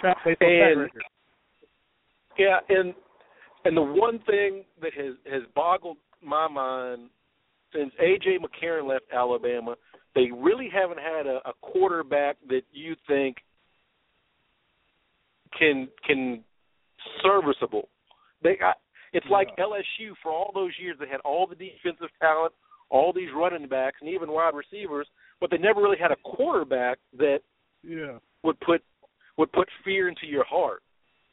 Trap based And- record. Yeah, and and the one thing that has has boggled my mind since AJ McCarron left Alabama, they really haven't had a, a quarterback that you think can can serviceable. They got it's like LSU for all those years they had all the defensive talent, all these running backs and even wide receivers, but they never really had a quarterback that Yeah. would put would put fear into your heart.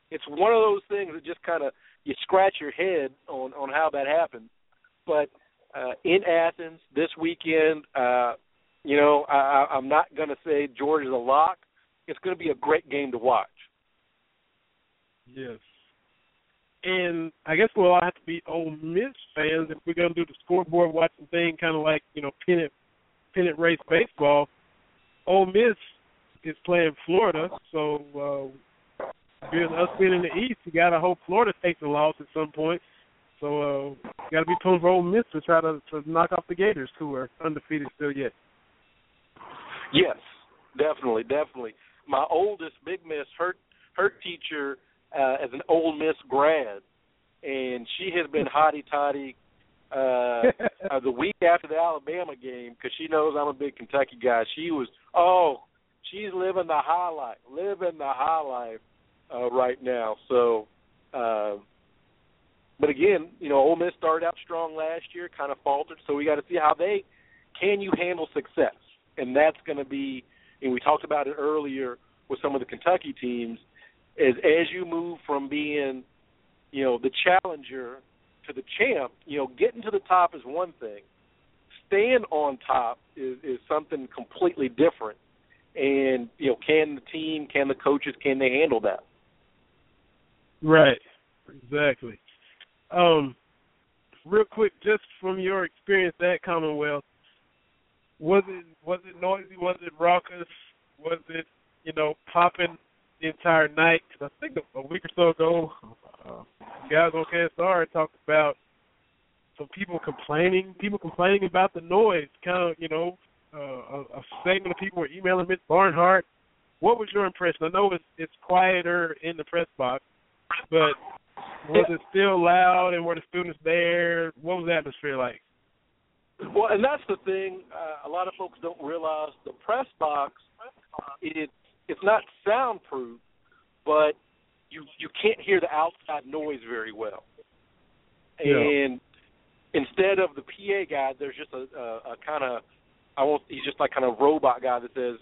It's one of those things that just kind of you scratch your head on on how that happened. But uh, in Athens this weekend, uh, you know, I, I- I'm not going to say Georgia's a lock. It's going to be a great game to watch. Yes. And I guess we'll all have to be Ole Miss fans if we're gonna do the scoreboard watching thing, kind of like you know pennant pennant race baseball. Ole Miss is playing Florida, so uh, us being in the East, you gotta hope Florida takes a loss at some point. So uh, got to be pulling for Ole Miss to try to, to knock off the Gators, who are undefeated still yet. Yes, definitely, definitely. My oldest Big Miss, her her teacher uh, as an Ole Miss grad, and she has been <laughs> hotty toddy uh, <laughs> uh, the week after the Alabama game because she knows I'm a big Kentucky guy. She was oh, she's living the high life, living the high life uh, right now. So, uh, but again, you know, Ole Miss started out strong last year, kind of faltered. So we got to see how they can you handle success, and that's going to be. And we talked about it earlier with some of the Kentucky teams. Is as you move from being, you know, the challenger to the champ, you know, getting to the top is one thing. Staying on top is, is something completely different. And, you know, can the team, can the coaches, can they handle that? Right. Exactly. Um real quick, just from your experience at Commonwealth, was it was it noisy? Was it raucous? Was it you know popping the entire night? Because I think a, week or so ago, uh, guys on KSR talked about some people complaining, people complaining about the noise. Kind of, you know, uh, a, a segment of people were emailing Mitch Barnhart. What was your impression? I know it's it's quieter in the press box, but was it still loud and were the students there? What was the atmosphere like? Well, and that's the thing. Uh, a lot of folks don't realize the press box. It it's not soundproof, but you you can't hear the outside noise very well. Yeah. And instead of the PA guy, there's just a, a, a kind of I won't. He's just like kind of robot guy that says,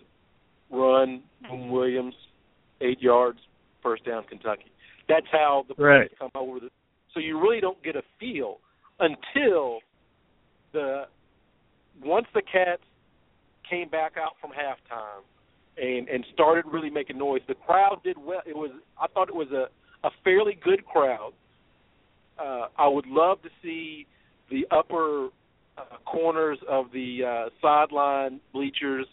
"Run, Boom Williams, eight yards, first down, Kentucky." That's how the Right. come over the. So you really don't get a feel until the once the Cats came back out from halftime and and started really making noise. The crowd did well. It was I thought it was a a fairly good crowd. Uh, I would love to see the upper uh, corners of the uh, sideline bleachers.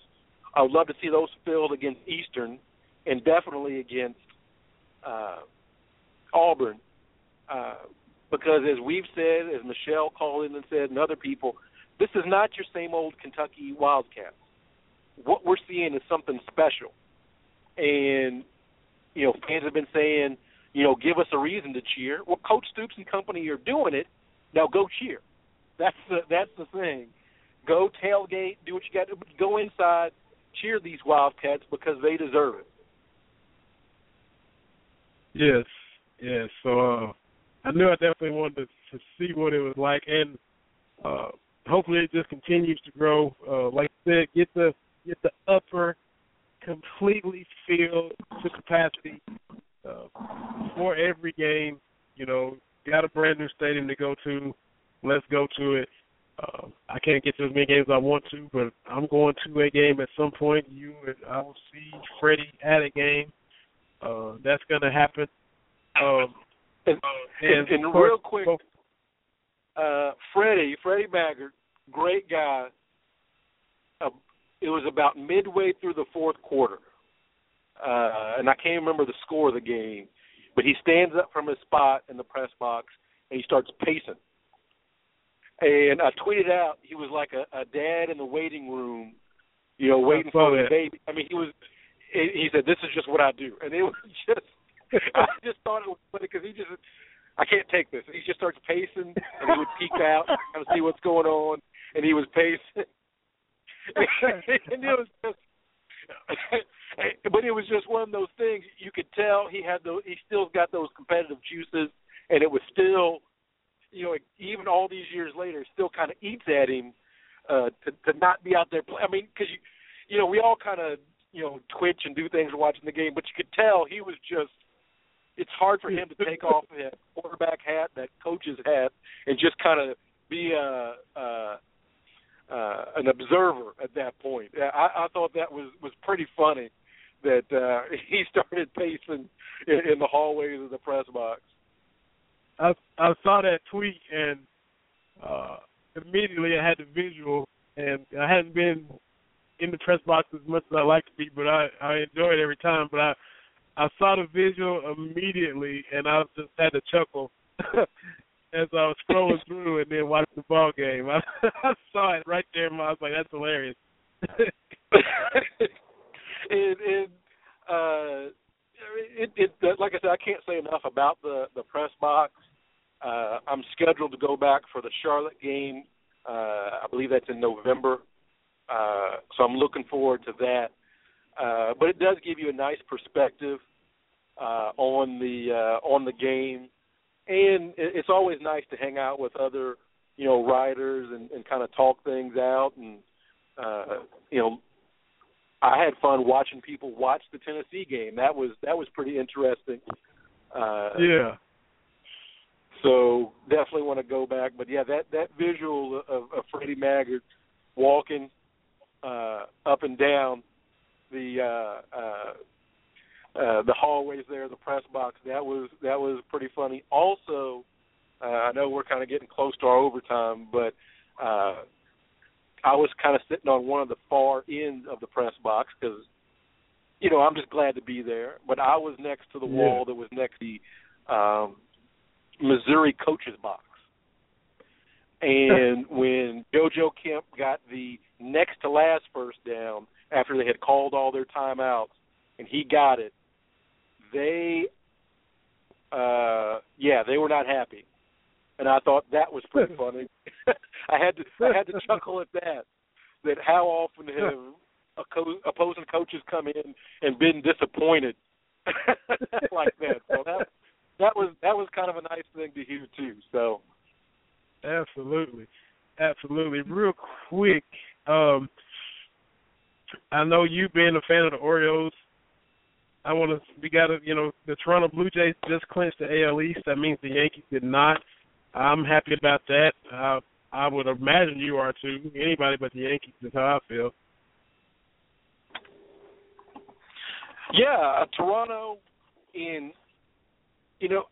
I would love to see those filled against Eastern, and definitely against uh, Auburn, uh, because as we've said, as Michelle called in and said, and other people, this is not your same old Kentucky Wildcats. What we're seeing is something special, and you know, fans have been saying, you know, give us a reason to cheer. Well, Coach Stoops and company are doing it. Now go cheer. That's the that's the thing. Go tailgate, do what you got to do. go inside, cheer these Wildcats because they deserve it. Yes, yes. So uh, I knew I definitely wanted to, to see what it was like, and uh, hopefully it just continues to grow. Uh, like I said, get the get the upper completely filled to capacity uh, for every game. You know, got a brand new stadium to go to. Let's go to it. Uh, I can't get to as many games as I want to, but I'm going to a game at some point. You and I will see Freddie at a game. Uh, that's going to happen. Um, And, and, and, and course, real quick, uh, Freddie, Freddie Maggard, great guy. It was about midway through the fourth quarter, uh, and I can't remember the score of the game, but he stands up from his spot in the press box and he starts pacing. And I tweeted out he was like a, a dad in the waiting room, you know, waiting for that. baby. I mean, he was. He he said, "This is just what I do," and it was <laughs> just. I just thought it was funny because he just. I can't take this. He just starts pacing, and he would peek out and <laughs> kind of see what's going on, and he was pacing. <laughs> and it was just. <laughs> but it was just one of those things. You could tell he had those. He still got those competitive juices, and it was still, you know, even all these years later, still kind of eats at him uh, to to not be out there. Play. I mean, because you, you know, we all kind of you know twitch and do things watching the game, but you could tell he was just. It's hard for him to take off that quarterback hat, that coach's hat, and just kind of be a. Uh, uh, an observer at that point. I, I thought that was was pretty funny that uh, <laughs> he started pacing in, in the hallways of the press box. I I saw that tweet and uh immediately I had the visual and I hadn't been in the press box as much as I like to be, but I I enjoy it every time. But I I saw the visual immediately and I just had to chuckle <laughs> as I was scrolling through and then watching the ball game. <laughs> I, I saw it right there. And I was like, "That's hilarious." <laughs> and and uh, it, it like I said, I can't say enough about the the press box. Uh, I'm scheduled to go back for the Charlotte game. Uh, I believe that's in November. Uh, so I'm looking forward to that. Uh, but it does give you a nice perspective uh, on the uh, on the game, and it's always nice to hang out with other you know writers and, and kind of talk things out. And uh, you know, I had fun watching people watch the Tennessee game. That was that was pretty interesting. Uh, yeah. So definitely want to go back, but yeah, that that visual of, of Freddie Maggard walking uh, up and down the uh, uh, uh, the hallways there, the press box. That was that was pretty funny. Also, uh, I know we're kind of getting close to our overtime, but uh, I was kind of sitting on one of the far ends of the press box because, you know, I'm just glad to be there. But I was next to the yeah. wall that was next to the um, Missouri coaches box. And <laughs> when JoJo Kemp got the next to last first down after they had called all their timeouts, and he got it, they, uh, yeah, they were not happy, and I thought that was pretty <laughs> funny. <laughs> I had to, I had to chuckle at that. That how often have a co- opposing coaches come in and been disappointed <laughs> like that? So that that was that was kind of a nice thing to hear too. So absolutely, absolutely. Real quick, um, I know you being a fan of the Orioles. I want to. We got to. You know, the Toronto Blue Jays just clinched the AL East. That means the Yankees did not. I'm happy about that. Uh, I would imagine you are too. Anybody but the Yankees is how I feel. Yeah, uh, Toronto in you know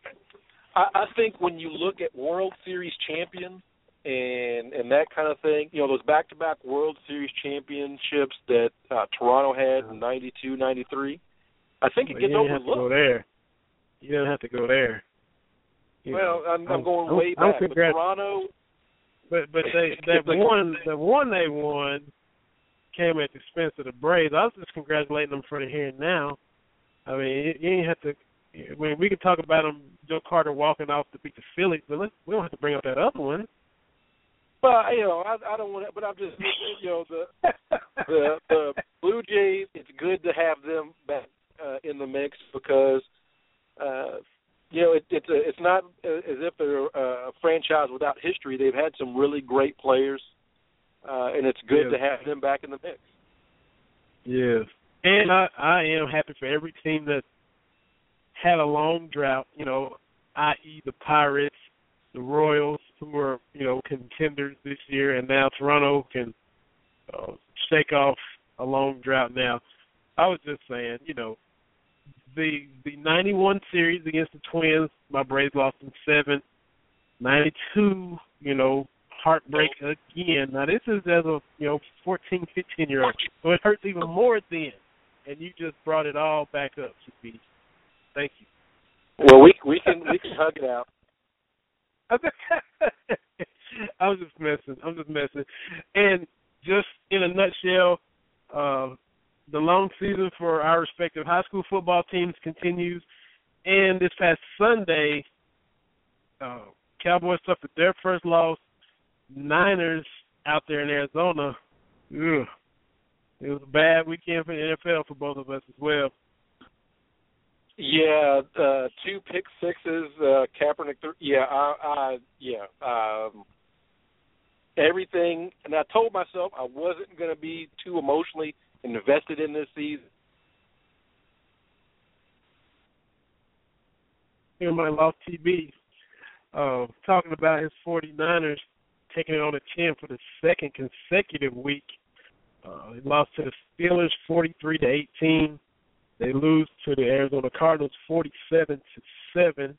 I, I think when you look at World Series champion and and that kind of thing, you know those back-to-back World Series championships that uh, Toronto had in '92, '93. I think it well, gets you overlooked. Have to go there. You don't have to go there. You well, know, I'm, I'm going I'm, way I'm back. But Toronto, but but they <laughs> that one the one they won came at the expense of the Braves. I was just congratulating them for the here and now. I mean, you ain't have to. I mean, we can talk about them, Joe Carter walking off to beat the Phillies, but let's, we don't have to bring up that other one. Well, you know, I, I don't want to, but I'm just, you know, the <laughs> the the Blue Jays. It's good to have them back uh, in the mix because, uh, you know, it, it's a, it's not as if they're a franchise without history. They've had some really great players, uh, and it's good Yes. to have them back in the mix. Yes. And I, I am happy for every team that had a long drought, you know, i.e. the Pirates, the Royals, who were, you know, contenders this year, and now Toronto can uh, shake off a long drought now. I was just saying, you know, the the 91 series against the Twins, my Braves lost in seven. 92, you know, heartbreak again. Now this is as a you know fourteen, fifteen year old, so it hurts even more then. And you just brought it all back up, Shafi. Thank you. Well, we we can we can hug it out. <laughs> I'm just messing. I'm just messing. And just in a nutshell, uh, the long season for our respective high school football teams continues. And this past Sunday, uh, Cowboys suffered their first loss. Niners out there in Arizona. Ugh. It was a bad weekend for the NFL for both of us as well. Yeah, uh, two pick sixes. Uh, Kaepernick. Th- yeah, I, I yeah. Um, everything, and I told myself I wasn't going to be too emotionally invested in this season. Here my lost TB, uh, talking about his 49ers taking it on the chin for the second consecutive week. Uh, they lost to the Steelers 43 to 18. They lose to the Arizona Cardinals 47 to seven.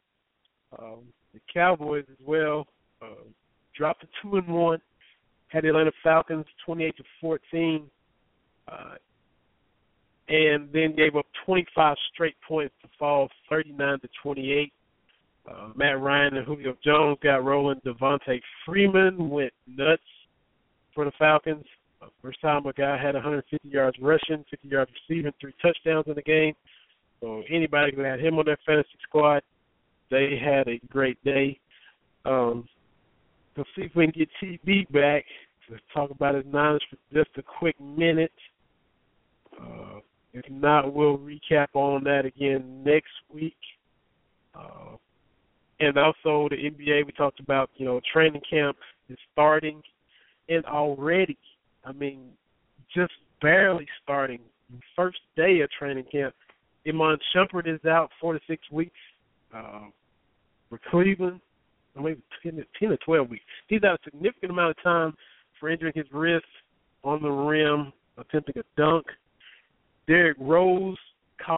Um, the Cowboys as well uh, dropped to two and one. Had the Atlanta Falcons 28 to 14, uh, and then gave up 25 straight points to fall 39 to 28. Uh, Matt Ryan and Julio Jones got rolling. Devonta Freeman went nuts for the Falcons. Uh, first time a guy had 150 yards rushing, 50 yards receiving, three touchdowns in the game. So anybody who had him on their fantasy squad, they had a great day. Um, let's see if we can get TB back. Let's talk about his Niners for just a quick minute. Uh, if not, we'll recap on that again next week. Uh, and also the NBA, we talked about, you know, training camp is starting, and already, I mean, just barely starting, first day of training camp. Iman Shumpert is out four to six weeks uh, for Cleveland, maybe 10 10 to 12 weeks. He's out a significant amount of time for injuring his wrist on the rim, attempting a dunk. Derrick Rose